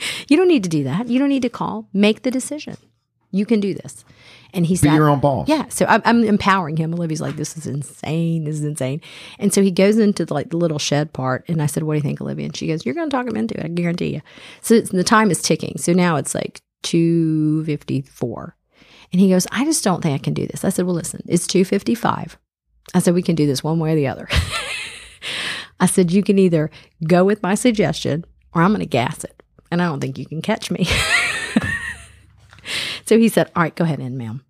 you don't need to do that. You don't need to call. Make the decision. You can do this. And he said, Be your own boss. yeah. So I'm, I'm empowering him. Olivia's like, this is insane. This is insane. And so he goes into the, like the little shed part. And I said, what do you think, Olivia? And she goes, you're going to talk him into it. I guarantee you. So it's, the time is ticking. So now it's like 254. And he goes, I just don't think I can do this. I said, well, listen, it's 255. I said, we can do this one way or the other. I said, you can either go with my suggestion or I'm going to gas it. And I don't think you can catch me. so he said, all right, go ahead in, ma'am.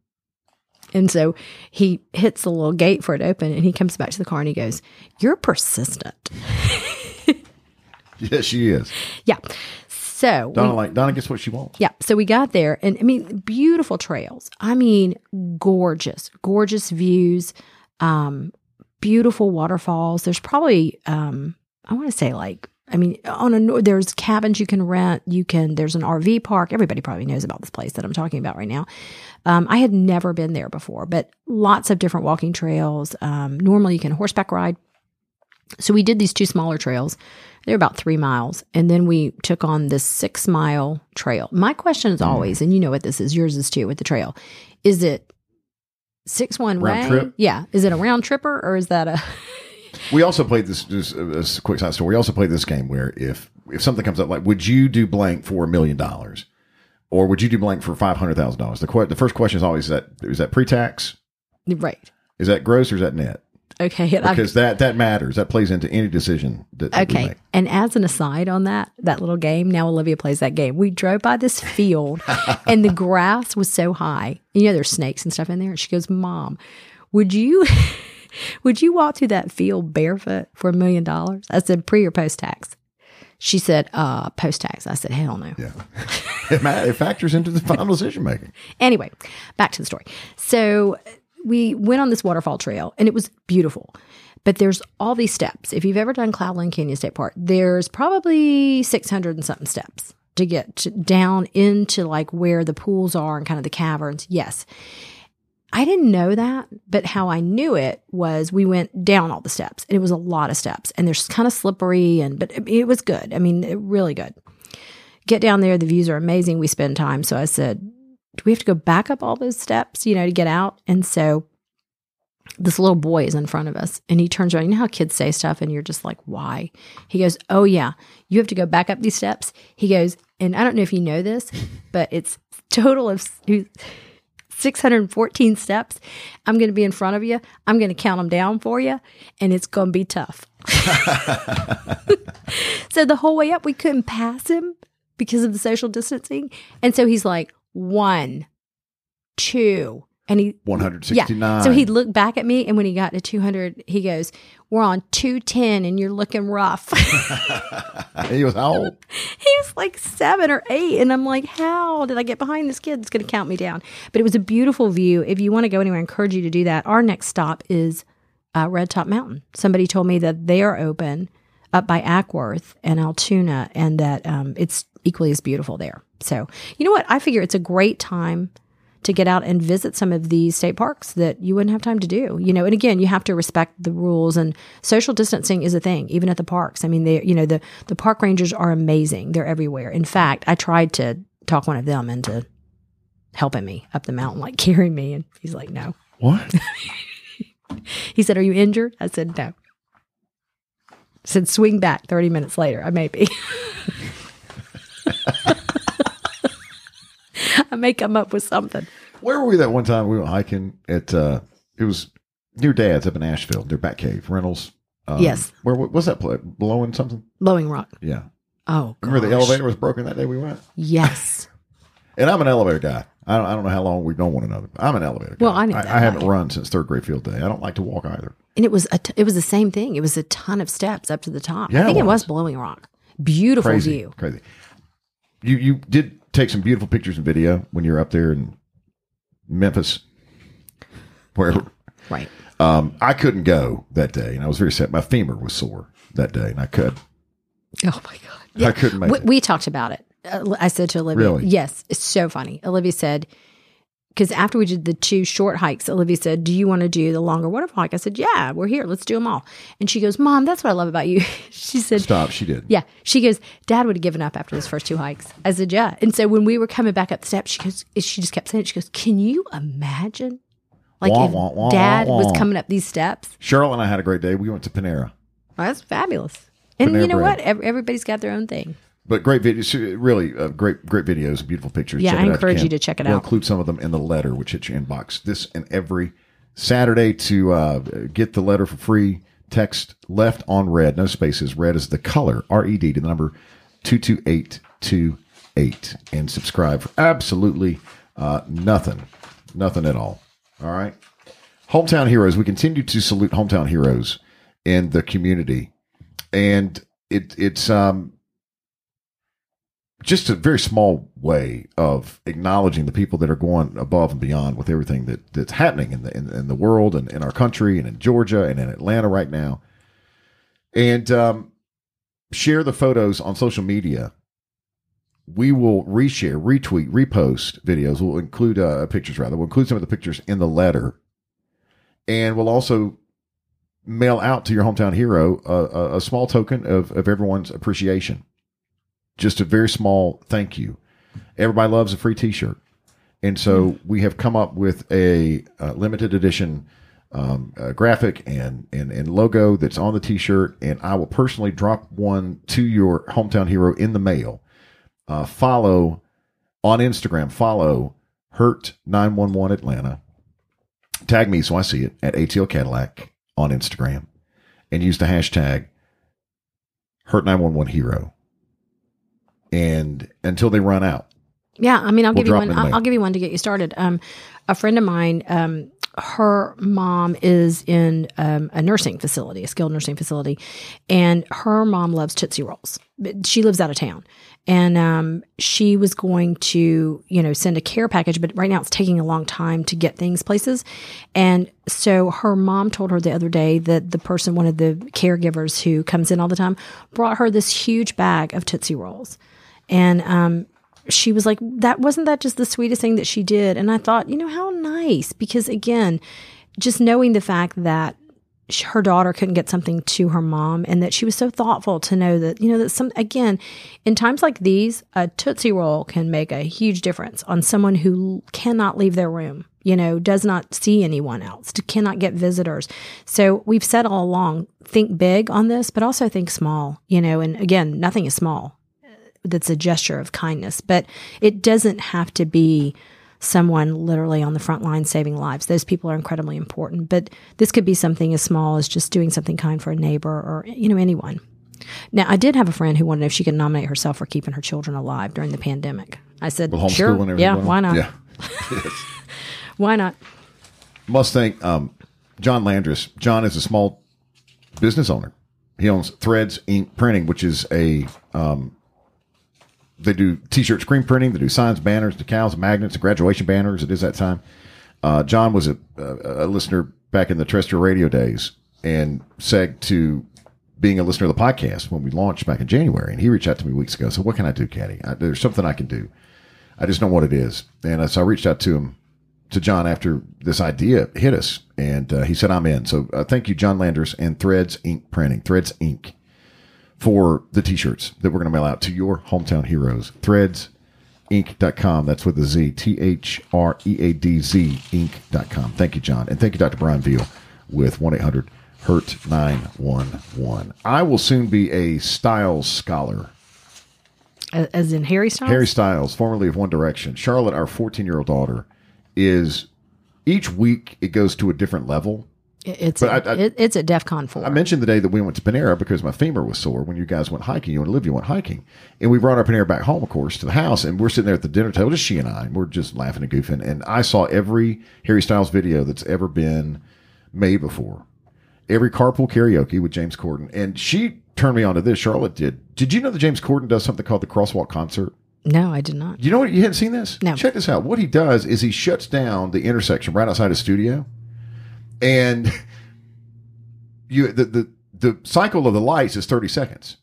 And so he hits the little gate for it open and he comes back to the car and he goes, You're persistent. Yes, she is. Yeah. So Donna like Donna gets what she wants. yeah. So we got there and I mean, beautiful trails. I mean, gorgeous, gorgeous views, um, beautiful waterfalls. There's probably, um, I want to say like, I mean, on a, there's cabins you can rent. You can, there's an RV park. Everybody probably knows about this place that I'm talking about right now. Um, I had never been there before, but lots of different walking trails. Um, normally you can horseback ride. So we did these two smaller trails. They're about three miles. And then we took on this six mile trail. My question is always, and you know what this is, yours is too with the trail. Is it six one Round way? trip? Yeah. Is it a round tripper or is that a We also played this. Just a, a quick side story. We also played this game where if if something comes up like, would you do blank for a million dollars, or would you do blank for five hundred thousand dollars? The que- the first question is always is that is that pre tax? right? Is that gross or is that net? Okay. Because that that matters. That plays into any decision that, that Okay. And as an aside on that, that little game, now Olivia plays that game. We drove by this field and the grass was so high. You know, there's snakes and stuff in there. And she goes, Mom, would you would you walk through that field barefoot for a million dollars? I said, pre or post tax? She said, uh, post tax. I said, hell no. Yeah, it, it factors into the final decision making. Anyway, back to the story. So we went on this waterfall trail and it was beautiful. But there's all these steps. If you've ever done Cloudland Canyon State Park, there's probably 600 and something steps to get to, down into like where the pools are and kind of the caverns. Yes. I didn't know that, but how I knew it was we went down all the steps. And it was a lot of steps and there's kind of slippery and but it was good. I mean, really good. Get down there, the views are amazing. We spend time. So I said, do we have to go back up all those steps, you know, to get out? And so this little boy is in front of us and he turns around. You know how kids say stuff and you're just like, why? He goes, Oh, yeah, you have to go back up these steps. He goes, and I don't know if you know this, but it's total of 614 steps. I'm going to be in front of you. I'm going to count them down for you and it's going to be tough. so the whole way up, we couldn't pass him because of the social distancing. And so he's like, one, two, and he One hundred sixty nine. so he looked back at me, and when he got to 200, he goes, We're on 210 and you're looking rough. he was how old? he was like seven or eight. And I'm like, How did I get behind this kid that's going to count me down? But it was a beautiful view. If you want to go anywhere, I encourage you to do that. Our next stop is uh, Red Top Mountain. Somebody told me that they are open up by Acworth and Allatoona and that um, it's equally as beautiful there. So, you know what? I figure it's a great time to get out and visit some of these state parks that you wouldn't have time to do. You know, and again, you have to respect the rules and social distancing is a thing, even at the parks. I mean, they, you know, the the park rangers are amazing. They're everywhere. In fact, I tried to talk one of them into helping me up the mountain, like carrying me, and he's like, no. What? He said, Are you injured? I said, No. said, Swing back 30 minutes later. I may be. I may come up with something. Where were we that one time we went hiking at? uh It was near Dad's up in Asheville, near Bat Cave Reynolds. Um, Yes. Where what was that place? Blowing something? Blowing rock. Yeah. Oh, Remember the elevator was broken that day we went? Yes. And I'm an elevator guy. I don't, I don't know how long we've known one another. I'm an elevator guy. Well, I I, I haven't run since third grade field day. I don't like to walk either. And it was a t- it was the same thing. It was a ton of steps up to the top. Yeah, I think it it was was. Blowing Rock. Beautiful Crazy. view. Crazy. You you did take some beautiful pictures and video when you're up there in Memphis. Where Right. um, I couldn't go that day, and I was very sad. My femur was sore that day, and I could Oh my god. I couldn't make we, it. we talked about it. Uh, I said to Olivia, Really? "Yes, it's so funny." Olivia said, "Because after we did the two short hikes, Olivia said, "Do you want to do the longer waterfall hike?" I said, "Yeah, we're here. Let's do them all." And she goes, "Mom, that's what I love about you." she said, Stop. She did. "Yeah." She goes, "Dad would have given up after those first two hikes." I said, "Yeah." And so when we were coming back up the steps, she goes, she just kept saying, it. "She goes, can you imagine?" Like Wah, if wah, wah, dad was coming up these steps. Cheryl and I had a great day. We went to Panera. Well, that's fabulous. And Panera you know Bread. what? Ev- Everybody's got their own thing. But great videos, really uh, great, great videos, beautiful pictures. Yeah, Check I encourage can. you to check it we'll out. include some of them in the letter, which hits your inbox this and every Saturday. To uh, get the letter for free, text left on red, no spaces. Red is the color, R E D to the number two two eight two eight, and subscribe for absolutely uh, nothing, nothing at all. All right. Hometown heroes. We continue to salute hometown heroes in the community, and it it's um just a very small way of acknowledging the people that are going above and beyond with everything that that's happening in the in, in the world and in our country and in Georgia and in Atlanta right now. And um, share the photos on social media. We will reshare, retweet, repost videos. We'll include uh, pictures rather. We'll include some of the pictures in the letter, and we'll also mail out to your hometown hero a, a, a small token of, of everyone's appreciation. Just a very small thank you. Everybody loves a free T-shirt, and so we have come up with a, uh limited edition um, uh, graphic and, and and logo that's on the T-shirt, and I will personally drop one to your hometown hero in the mail. Uh, follow on Instagram. Follow Hurt Nine One One Atlanta. Tag me so I see it at ATL Cadillac on Instagram, and use the hashtag Hurt Nine One One Hero. And until they run out, Yeah, I mean, I'll We'll give you one. them in the I'll. I'll give you one to get you started. Um, a friend of mine, um, her mom is in um, a nursing facility, a skilled nursing facility, and her mom loves Tootsie Rolls. She lives out of town, and um, she was going to, you know, send a care package, but right now it's taking a long time to get things places, and so her mom told her the other day that the person, one of the caregivers who comes in all the time, brought her this huge bag of Tootsie Rolls, and um, she was like, that wasn't that just the sweetest thing that she did? And I thought, you know, how nice. Because again, just knowing the fact that her daughter couldn't get something to her mom and that she was so thoughtful to know that, you know, that some, again, in times like these, a Tootsie Roll can make a huge difference on someone who cannot leave their room, you know, does not see anyone else, cannot get visitors. So we've said all along, think big on this, but also think small, you know, and again, nothing is small that's a gesture of kindness, but it doesn't have to be someone literally on the front line saving lives. Those people are incredibly important, but this could be something as small as just doing something kind for a neighbor or you know anyone. Now, I did have a friend who wanted if she could nominate herself for keeping her children alive during the pandemic. I said, homeschool sure, yeah, why not? Yeah. Why not? Must thank um, John Landris. John is a small business owner. He owns Threads Ink Printing, which is a um, they do t-shirt screen printing. They do signs, banners, decals, magnets, graduation banners. It is that time. Uh, John was a, a, a listener back in the terrestrial radio days and seg to being a listener of the podcast when we launched back in January. And he reached out to me weeks ago. So what can I do, Caddy? There's something I can do. I just know what it is. And so I reached out to him, to John after this idea hit us. And uh, he said, I'm in. So uh, thank you, John Landers and Threads Ink Printing, Threads Ink, for the t shirts that we're going to mail out to your hometown heroes. Threadzinc.com. That's with a Z, T H R E A D Z, Inc.com. Thank you, John. And thank you, Dr. Brian Veal, with 1 800 Hurt 911. I will soon be a Styles scholar. As in Harry Styles? Harry Styles, formerly of One Direction. Charlotte, our 14 year old daughter, is each week it goes to a different level. It- It's, But a, I- I- it, it's at DEF CON 4. I mentioned the day that we went to Panera because my femur was sore when you guys went hiking. You and Olivia went hiking. And we brought our Panera back home, of course, to the house. And we're sitting there at the dinner table, just she and I. And we're just laughing and goofing. And I saw every Harry Styles video that's ever been made before. Every carpool karaoke with James Corden. And she turned me on to this. Charlotte did. Did you know that James Corden does something called the Crosswalk Concert? no, I did not. You know what? You hadn't seen this? No. Check this out. What he does is he shuts down the intersection right outside his studio, and you the the the cycle of the lights is thirty seconds.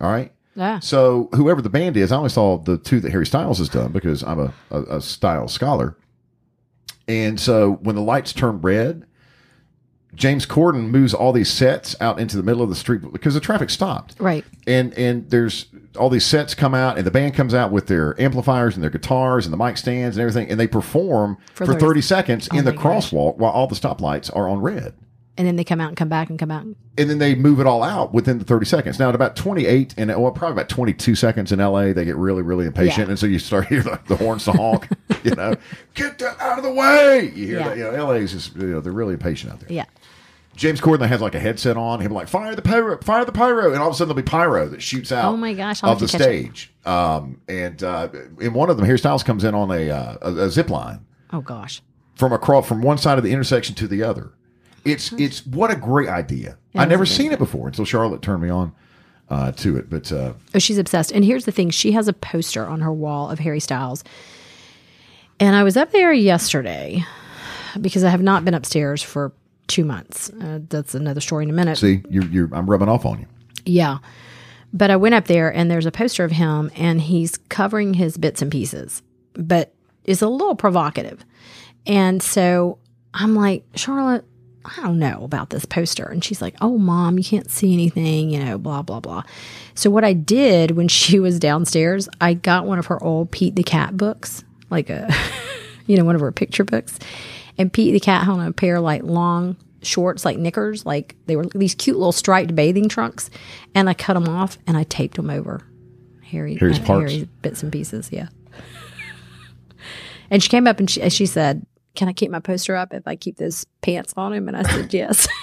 All right. Yeah. So whoever the band is, I only saw the two that Harry Styles has done because I'm a, a, a style scholar. And so when the lights turn red, James Corden moves all these sets out into the middle of the street because the traffic stopped Right. and and there's all these sets come out and the band comes out with their amplifiers and their guitars and the mic stands and everything and they perform for, For 30, 30 seconds Oh in the my gosh. crosswalk while all the stoplights are on red And then they come out and come back and come out. and then they move it all out within the 30 seconds now at about 28 and well probably about 22 seconds in la they get really really impatient Yeah. and so you start hearing the, the horns to honk you know get that out of the way you hear Yeah. that you know la is just you know they're really impatient out there Yeah. James Corden has like a headset on. He'll be like, fire the pyro, fire the pyro. And all of a sudden there'll be pyro that shoots out Oh my gosh, I'll of the to catch it. stage. Um, and uh, in one of them, Harry Styles comes in on a, uh, a, a zip line Oh gosh. from across from one side of the intersection to the other. It's it's what a great idea. It I never seen it before until Charlotte turned me on uh, to it. But uh, Oh, she's obsessed. And here's the thing: she has a poster on her wall of Harry Styles. And I was up there yesterday because I have not been upstairs for two months. Uh, that's another story in a minute. see, you're, you're I'm rubbing off on you. Yeah. But I went up there and there's a poster of him and he's covering his bits and pieces, but it's a little provocative. And so I'm like, Charlotte, I don't know about this poster. And she's like, Oh, mom, you can't see anything, you know, blah, blah, blah. So what I did when she was downstairs, I got one of her old Pete the Cat books, like a, you know, one of her picture books. And Pete the Cat had on a pair of like long shorts, like knickers, like they were these cute little striped bathing trunks. And I cut them off and I taped them over Harry, Harry's uh, parts. Harry's bits and pieces. Yeah. and she came up and she, she said, Can I keep my poster up if I keep those pants on him? And I said, Yes.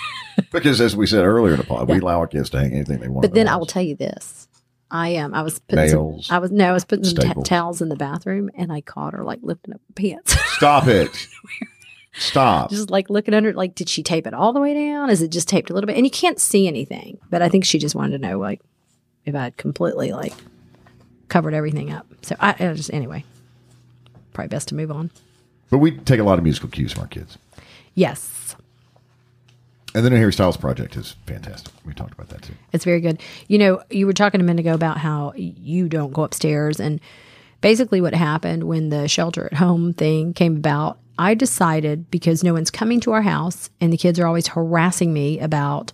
Because as we said earlier in the pod, we allow our kids to hang anything they want. but then I will tell you this. I um I was putting some, Nails, I was no I was putting some ta- towels in the bathroom and I caught her like lifting up the pants Stop it. Stop. just like looking under it, like did she tape it all the way down is it just taped a little bit and you can't see anything but I think she just wanted to know like if I had completely like covered everything up so I, I just anyway probably best to move on But we take a lot of musical cues from our kids. yes And the new Harry Styles project is fantastic. We talked about that too. It's very good. You know, you were talking a minute ago about how you don't go upstairs. And basically, what happened when the shelter at home thing came about, I decided because no one's coming to our house and the kids are always harassing me about,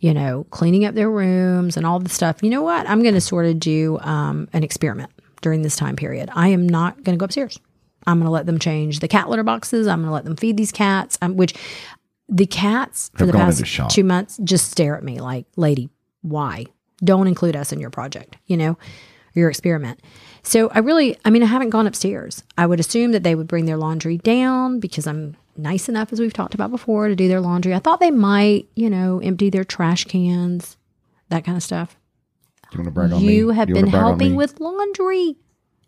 you know, cleaning up their rooms and all the stuff. You know what? I'm going to sort of do um, an experiment during this time period. I am not going to go upstairs. I'm going to let them change the cat litter boxes. I'm going to let them feed these cats, um, which the cats for Have the past two months just stare at me like, lady, why? Don't include us in your project, you know, your experiment. So I really, I mean, I haven't gone upstairs. I would assume that they would bring their laundry down because I'm nice enough, as we've talked about before, to do their laundry. I thought they might, you know, empty their trash cans, that kind of stuff. You want to brag on me? You have You been helping with laundry.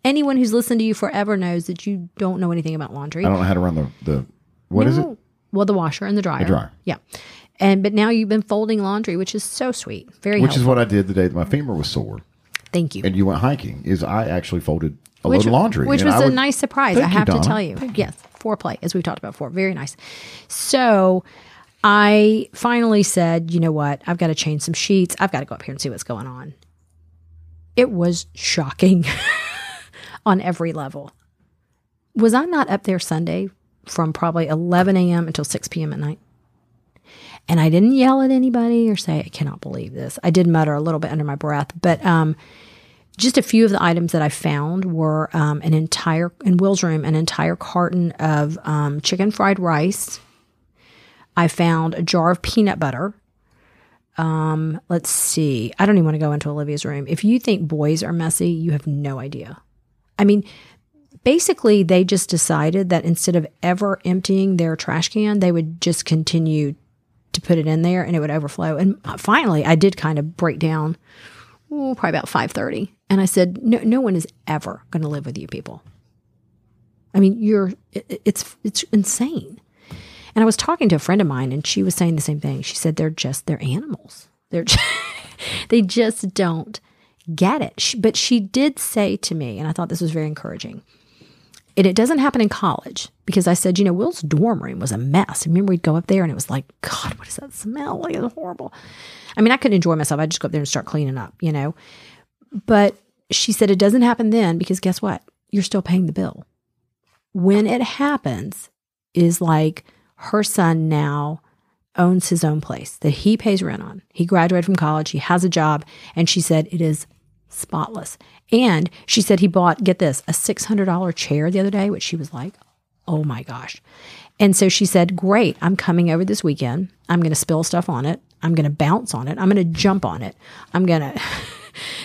Anyone who's listened to you forever knows that you don't know anything about laundry. I don't know how to run the the. What is it? Well, the washer and the dryer. dryer. Yeah. And but now you've been folding laundry, which is so sweet. Very Which is what I did the day that my femur was sore, Thank you. and you went hiking. Is I actually folded a which, load of laundry, which was I a would- nice surprise. Thank I you, have to tell you. Yes, foreplay, as we've talked about before. Very nice. So I finally said, you know what? I've got to change some sheets. I've got to go up here and see what's going on. It was shocking on every level. Was I not up there Sunday from probably 11 a.m. until 6 p.m. at night? And I didn't yell at anybody or say, I cannot believe this. I did mutter a little bit under my breath, but um, just a few of the items that I found were um, an entire, in Will's room, an entire carton of um, chicken fried rice, I found a jar of peanut butter. Um, let's see. I don't even want to go into Olivia's room. If you think boys are messy, you have no idea. I mean, basically, they just decided that instead of ever emptying their trash can, they would just continue to put it in there and it would overflow. And uh, finally, I did kind of break down, oh, probably about five thirty, and I said, "No, no one is ever going to live with you people. I mean, you're it, it's it's insane." And I was talking to a friend of mine, and she was saying the same thing. She said they're just they're animals. They're just, they just don't get it. She, but she did say to me, and I thought this was very encouraging. And it doesn't happen in college because I said, you know, Will's dorm room was a mess. Remember, we'd go up there and it was like, God, what is that smell? Like, it's horrible. I mean, I couldn't enjoy myself. I'd just go up there and start cleaning up, you know. But she said it doesn't happen then because guess what? You're still paying the bill. When it happens, is like her son now owns his own place that he pays rent on. He graduated from college, he has a job, and she said it is spotless. And she said he bought, get this, a $600 chair the other day, which she was like, oh my gosh. And so she said, Great, I'm coming over this weekend. I'm going to spill stuff on it. I'm going to bounce on it. I'm going to jump on it. I'm going to,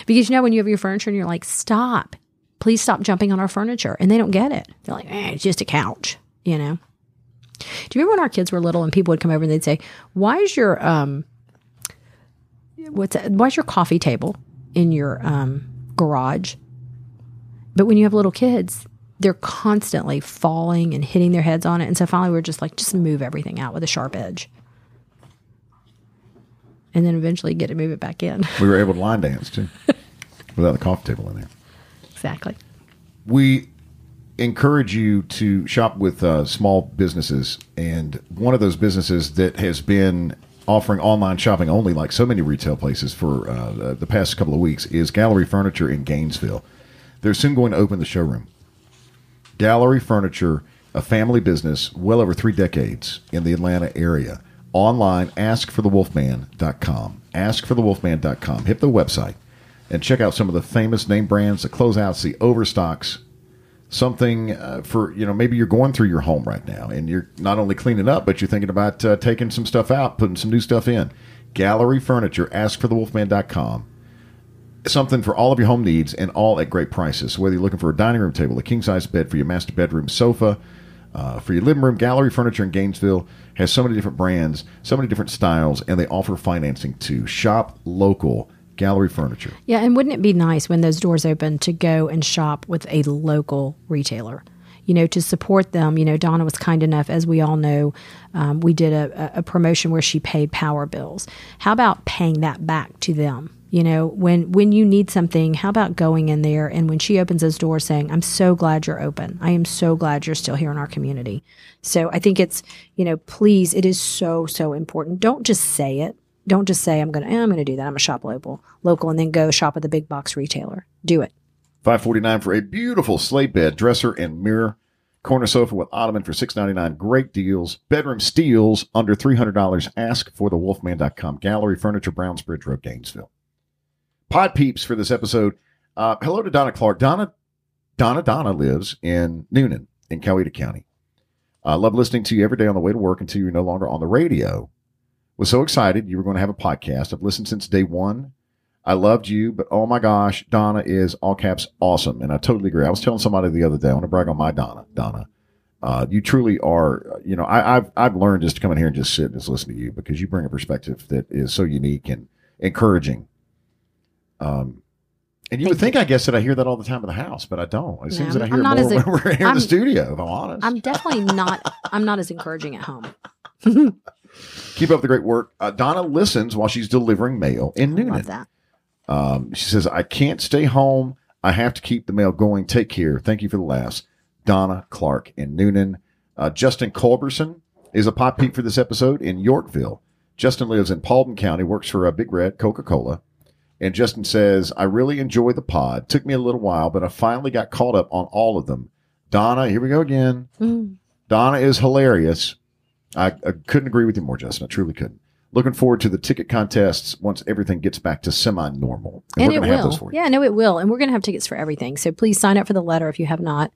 because you know, when you have your furniture and you're like, Stop, please stop jumping on our furniture. And they don't get it. They're like, eh, It's just a couch, you know? Do you remember when our kids were little and people would come over and they'd say, "Why is your um, what's that? why is your coffee table in your um, garage?" But when you have little kids, they're constantly falling and hitting their heads on it, and so finally we are just like, just move everything out with a sharp edge, and then eventually get to move it back in. We were able to line dance too, without the coffee table in there. exactly. we encourage you to shop with uh, small businesses, and one of those businesses that has been offering online shopping only, like so many retail places for uh, the past couple of weeks, is Gallery Furniture in Gainesville. They're soon going to open the showroom. Gallery Furniture, a family business, well over three decades in the Atlanta area. Online, askforthewolfman.com. Askforthewolfman.com. Hit the website and check out some of the famous name brands, the closeouts, the overstocks, something uh, for you know maybe you're going through your home right now and you're not only cleaning up but you're thinking about uh, taking some stuff out putting some new stuff in. Gallery furniture ask for the wolfman.com something for all of your home needs and all at great prices. Whether you're looking for a dining room table a king size bed for your master bedroom sofa uh, for your living room gallery furniture in gainesville has so many different brands so many different styles and they offer financing too shop local Gallery Furniture. Yeah, and wouldn't it be nice when those doors open to go and shop with a local retailer? You know, to support them. You know, Donna was kind enough, as we all know, um, we did a, a promotion where she paid power bills. How about paying that back to them? You know, when when you need something, how about going in there and when she opens those doors, saying, "I'm so glad you're open. I am so glad you're still here in our community." So I think it's, you know, please, it is so so important. Don't just say it don't just say I'm going to I'm going to do that. I'm a shop local, local, and then go shop at the big box retailer. Do it. Five forty nine for a beautiful slate bed, dresser, and mirror. Corner sofa with ottoman for six ninety nine. Great deals. Bedroom steals under three hundred dollars. Ask for the Wolfman.com. Gallery Furniture, Brownsbridge Road, Gainesville. Pod peeps for this episode. Uh, hello to Donna Clark. Donna Donna Donna lives in Newnan in Coweta County. I love listening to you every day on the way to work until you're no longer on the radio was so excited you were going to have a podcast. I've listened since day one. I loved you, but oh my gosh, Donna is all caps awesome. And I totally agree. I was telling somebody the other day, I want to brag on my Donna. Donna, uh, you truly are, you know, I, have I've learned just to come in here and just sit and just listen to you because you bring a perspective that is so unique and encouraging. Um, and you Thank would think, you. I guess, that I hear that all the time in the house, but I don't. It no, seems that I hear it more when we're here I'm, in the studio, if I'm honest. I'm definitely not, I'm not as encouraging at home. Keep up the great work. Uh, Donna listens while she's delivering mail in Newnan. Love that. Um, she says, I can't stay home. I have to keep the mail going. Take care. Thank you for the laughs. Donna Clark in Newnan. Uh, Justin Culberson is a pop peep for this episode in Yorkville. Justin lives in Paulding County, works for a Big Red Coca Cola. And Justin says, I really enjoy the pod. Took me a little while, but I finally got caught up on all of them. Donna, here we go again. Mm. Donna is hilarious. I, I couldn't agree with you more, Justin. I truly couldn't. Looking forward to the ticket contests once everything gets back to semi-normal, and, and we're going to have those for you. Yeah, no, it will, and we're going to have tickets for everything. So please sign up for the letter if you have not.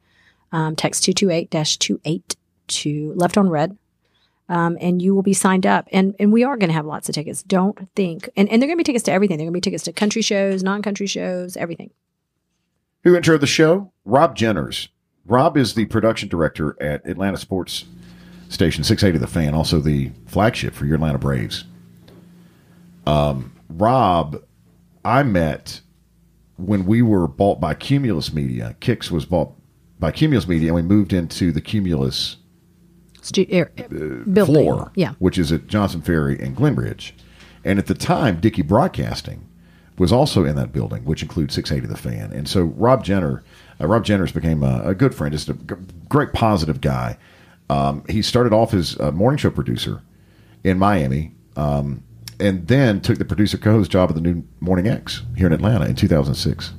Um, text two two eight dash two to left on red. um, and you will be signed up. And and we are going to have lots of tickets. Don't think, and, and they're going to be tickets to everything. They're going to be tickets to country shows, non country shows, everything. Who introed the show? Rob Jenners. Rob is the production director at Atlanta Sports Station 680 The Fan, also the flagship for your Atlanta Braves. Um, Rob, I met when we were bought by Cumulus Media. Kicks was bought by Cumulus Media, and we moved into the Cumulus Stu- er, building. floor, Yeah. which is at Johnson Ferry and Glenridge. And at the time, Dickey Broadcasting was also in that building, which includes 680 The Fan. And so Rob Jenner, uh, Rob Jenners became a, a good friend, just a g- great positive guy. Um, he started off as a morning show producer in Miami, um, and then took the producer co-host job at the new Morning X here in Atlanta in 2006,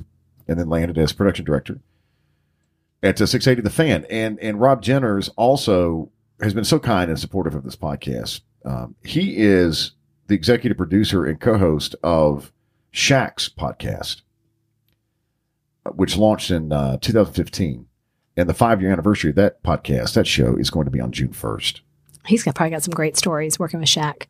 and then landed as production director at uh, 680 The Fan. And and Rob Jenners also has been so kind and supportive of this podcast. Um, he is the executive producer and co-host of Shaq's podcast, uh, which launched in uh, 2015. And the five year anniversary of that podcast, that show, is going to be on June 1st. He's got probably got some great stories working with Shaq.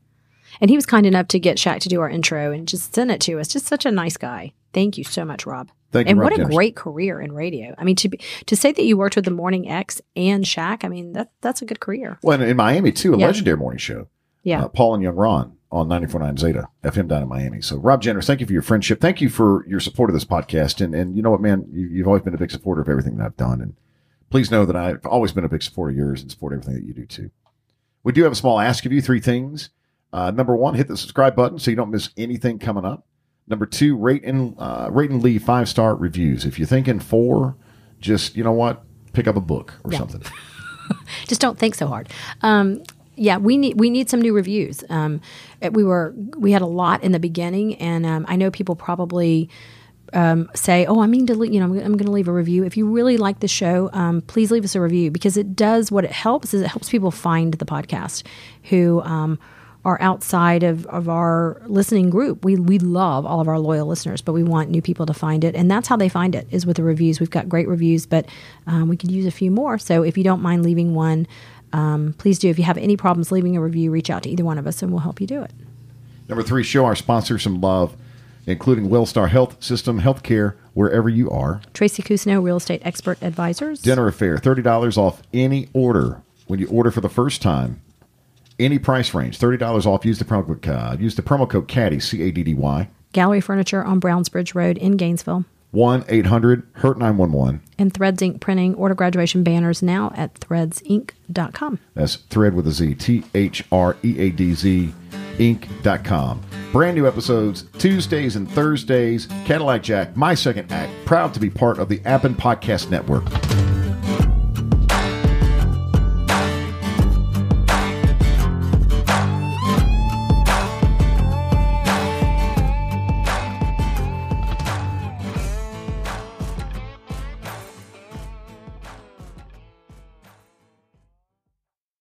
And he was kind enough to get Shaq to do our intro and just send it to us. Just such a nice guy. Thank you so much, Rob. Thank you, and Rob what a great career in radio. I mean, to be, to say that you worked with the Morning X and Shaq, I mean, that that's a good career. Well, and in Miami, too, a Yeah. legendary morning show. Yeah. Uh, Paul and Young Ron on 94.9 Zeta FM down in Miami. So, Rob Jenners, thank you for your friendship. Thank you for your support of this podcast. And, and you know what, man, you, you've always been a big supporter of everything that I've done. And please know that I've always been a big supporter of yours and support everything that you do, too. We do have a small ask of you three things. Uh, number one, hit the subscribe button so you don't miss anything coming up. Number two, rate and uh, rate and leave five star reviews. If you're thinking four, just you know what, pick up a book or Yeah. something. just don't think so hard. Um, yeah, we need we need some new reviews. Um, we were we had a lot in the beginning, and um, I know people probably um, say, "Oh, I mean to, you know, I'm, I'm going to leave a review." If you really like the show, um, please leave us a review because it does what it helps is it helps people find the podcast who um, are outside of, of our listening group. We we love all of our loyal listeners, but we want new people to find it, and that's how they find it is with the reviews. We've got great reviews, but um, we could use a few more. So if you don't mind leaving one. Um, please do. If you have any problems leaving a review, reach out to either one of us and we'll help you do it. Number three, show our sponsors some love, including Wellstar Health System Healthcare, wherever you are. Tracy Cusno, Real Estate Expert Advisors. Dinner A'Fare, $30 off any order when you order for the first time. Any price range, $30 off. Use the promo code, uh, use the promo code CADDY, C A D D Y, Gallery Furniture on Brownsbridge Road in Gainesville. 1 800 HURT 911. And Threads Inc. printing order graduation banners now at threadzinc.com. That's thread with a Z, T H R E A D Z, Inc.com. Brand new episodes Tuesdays and Thursdays. Cadillac Jack, my second act, proud to be part of the Appen Podcast Network.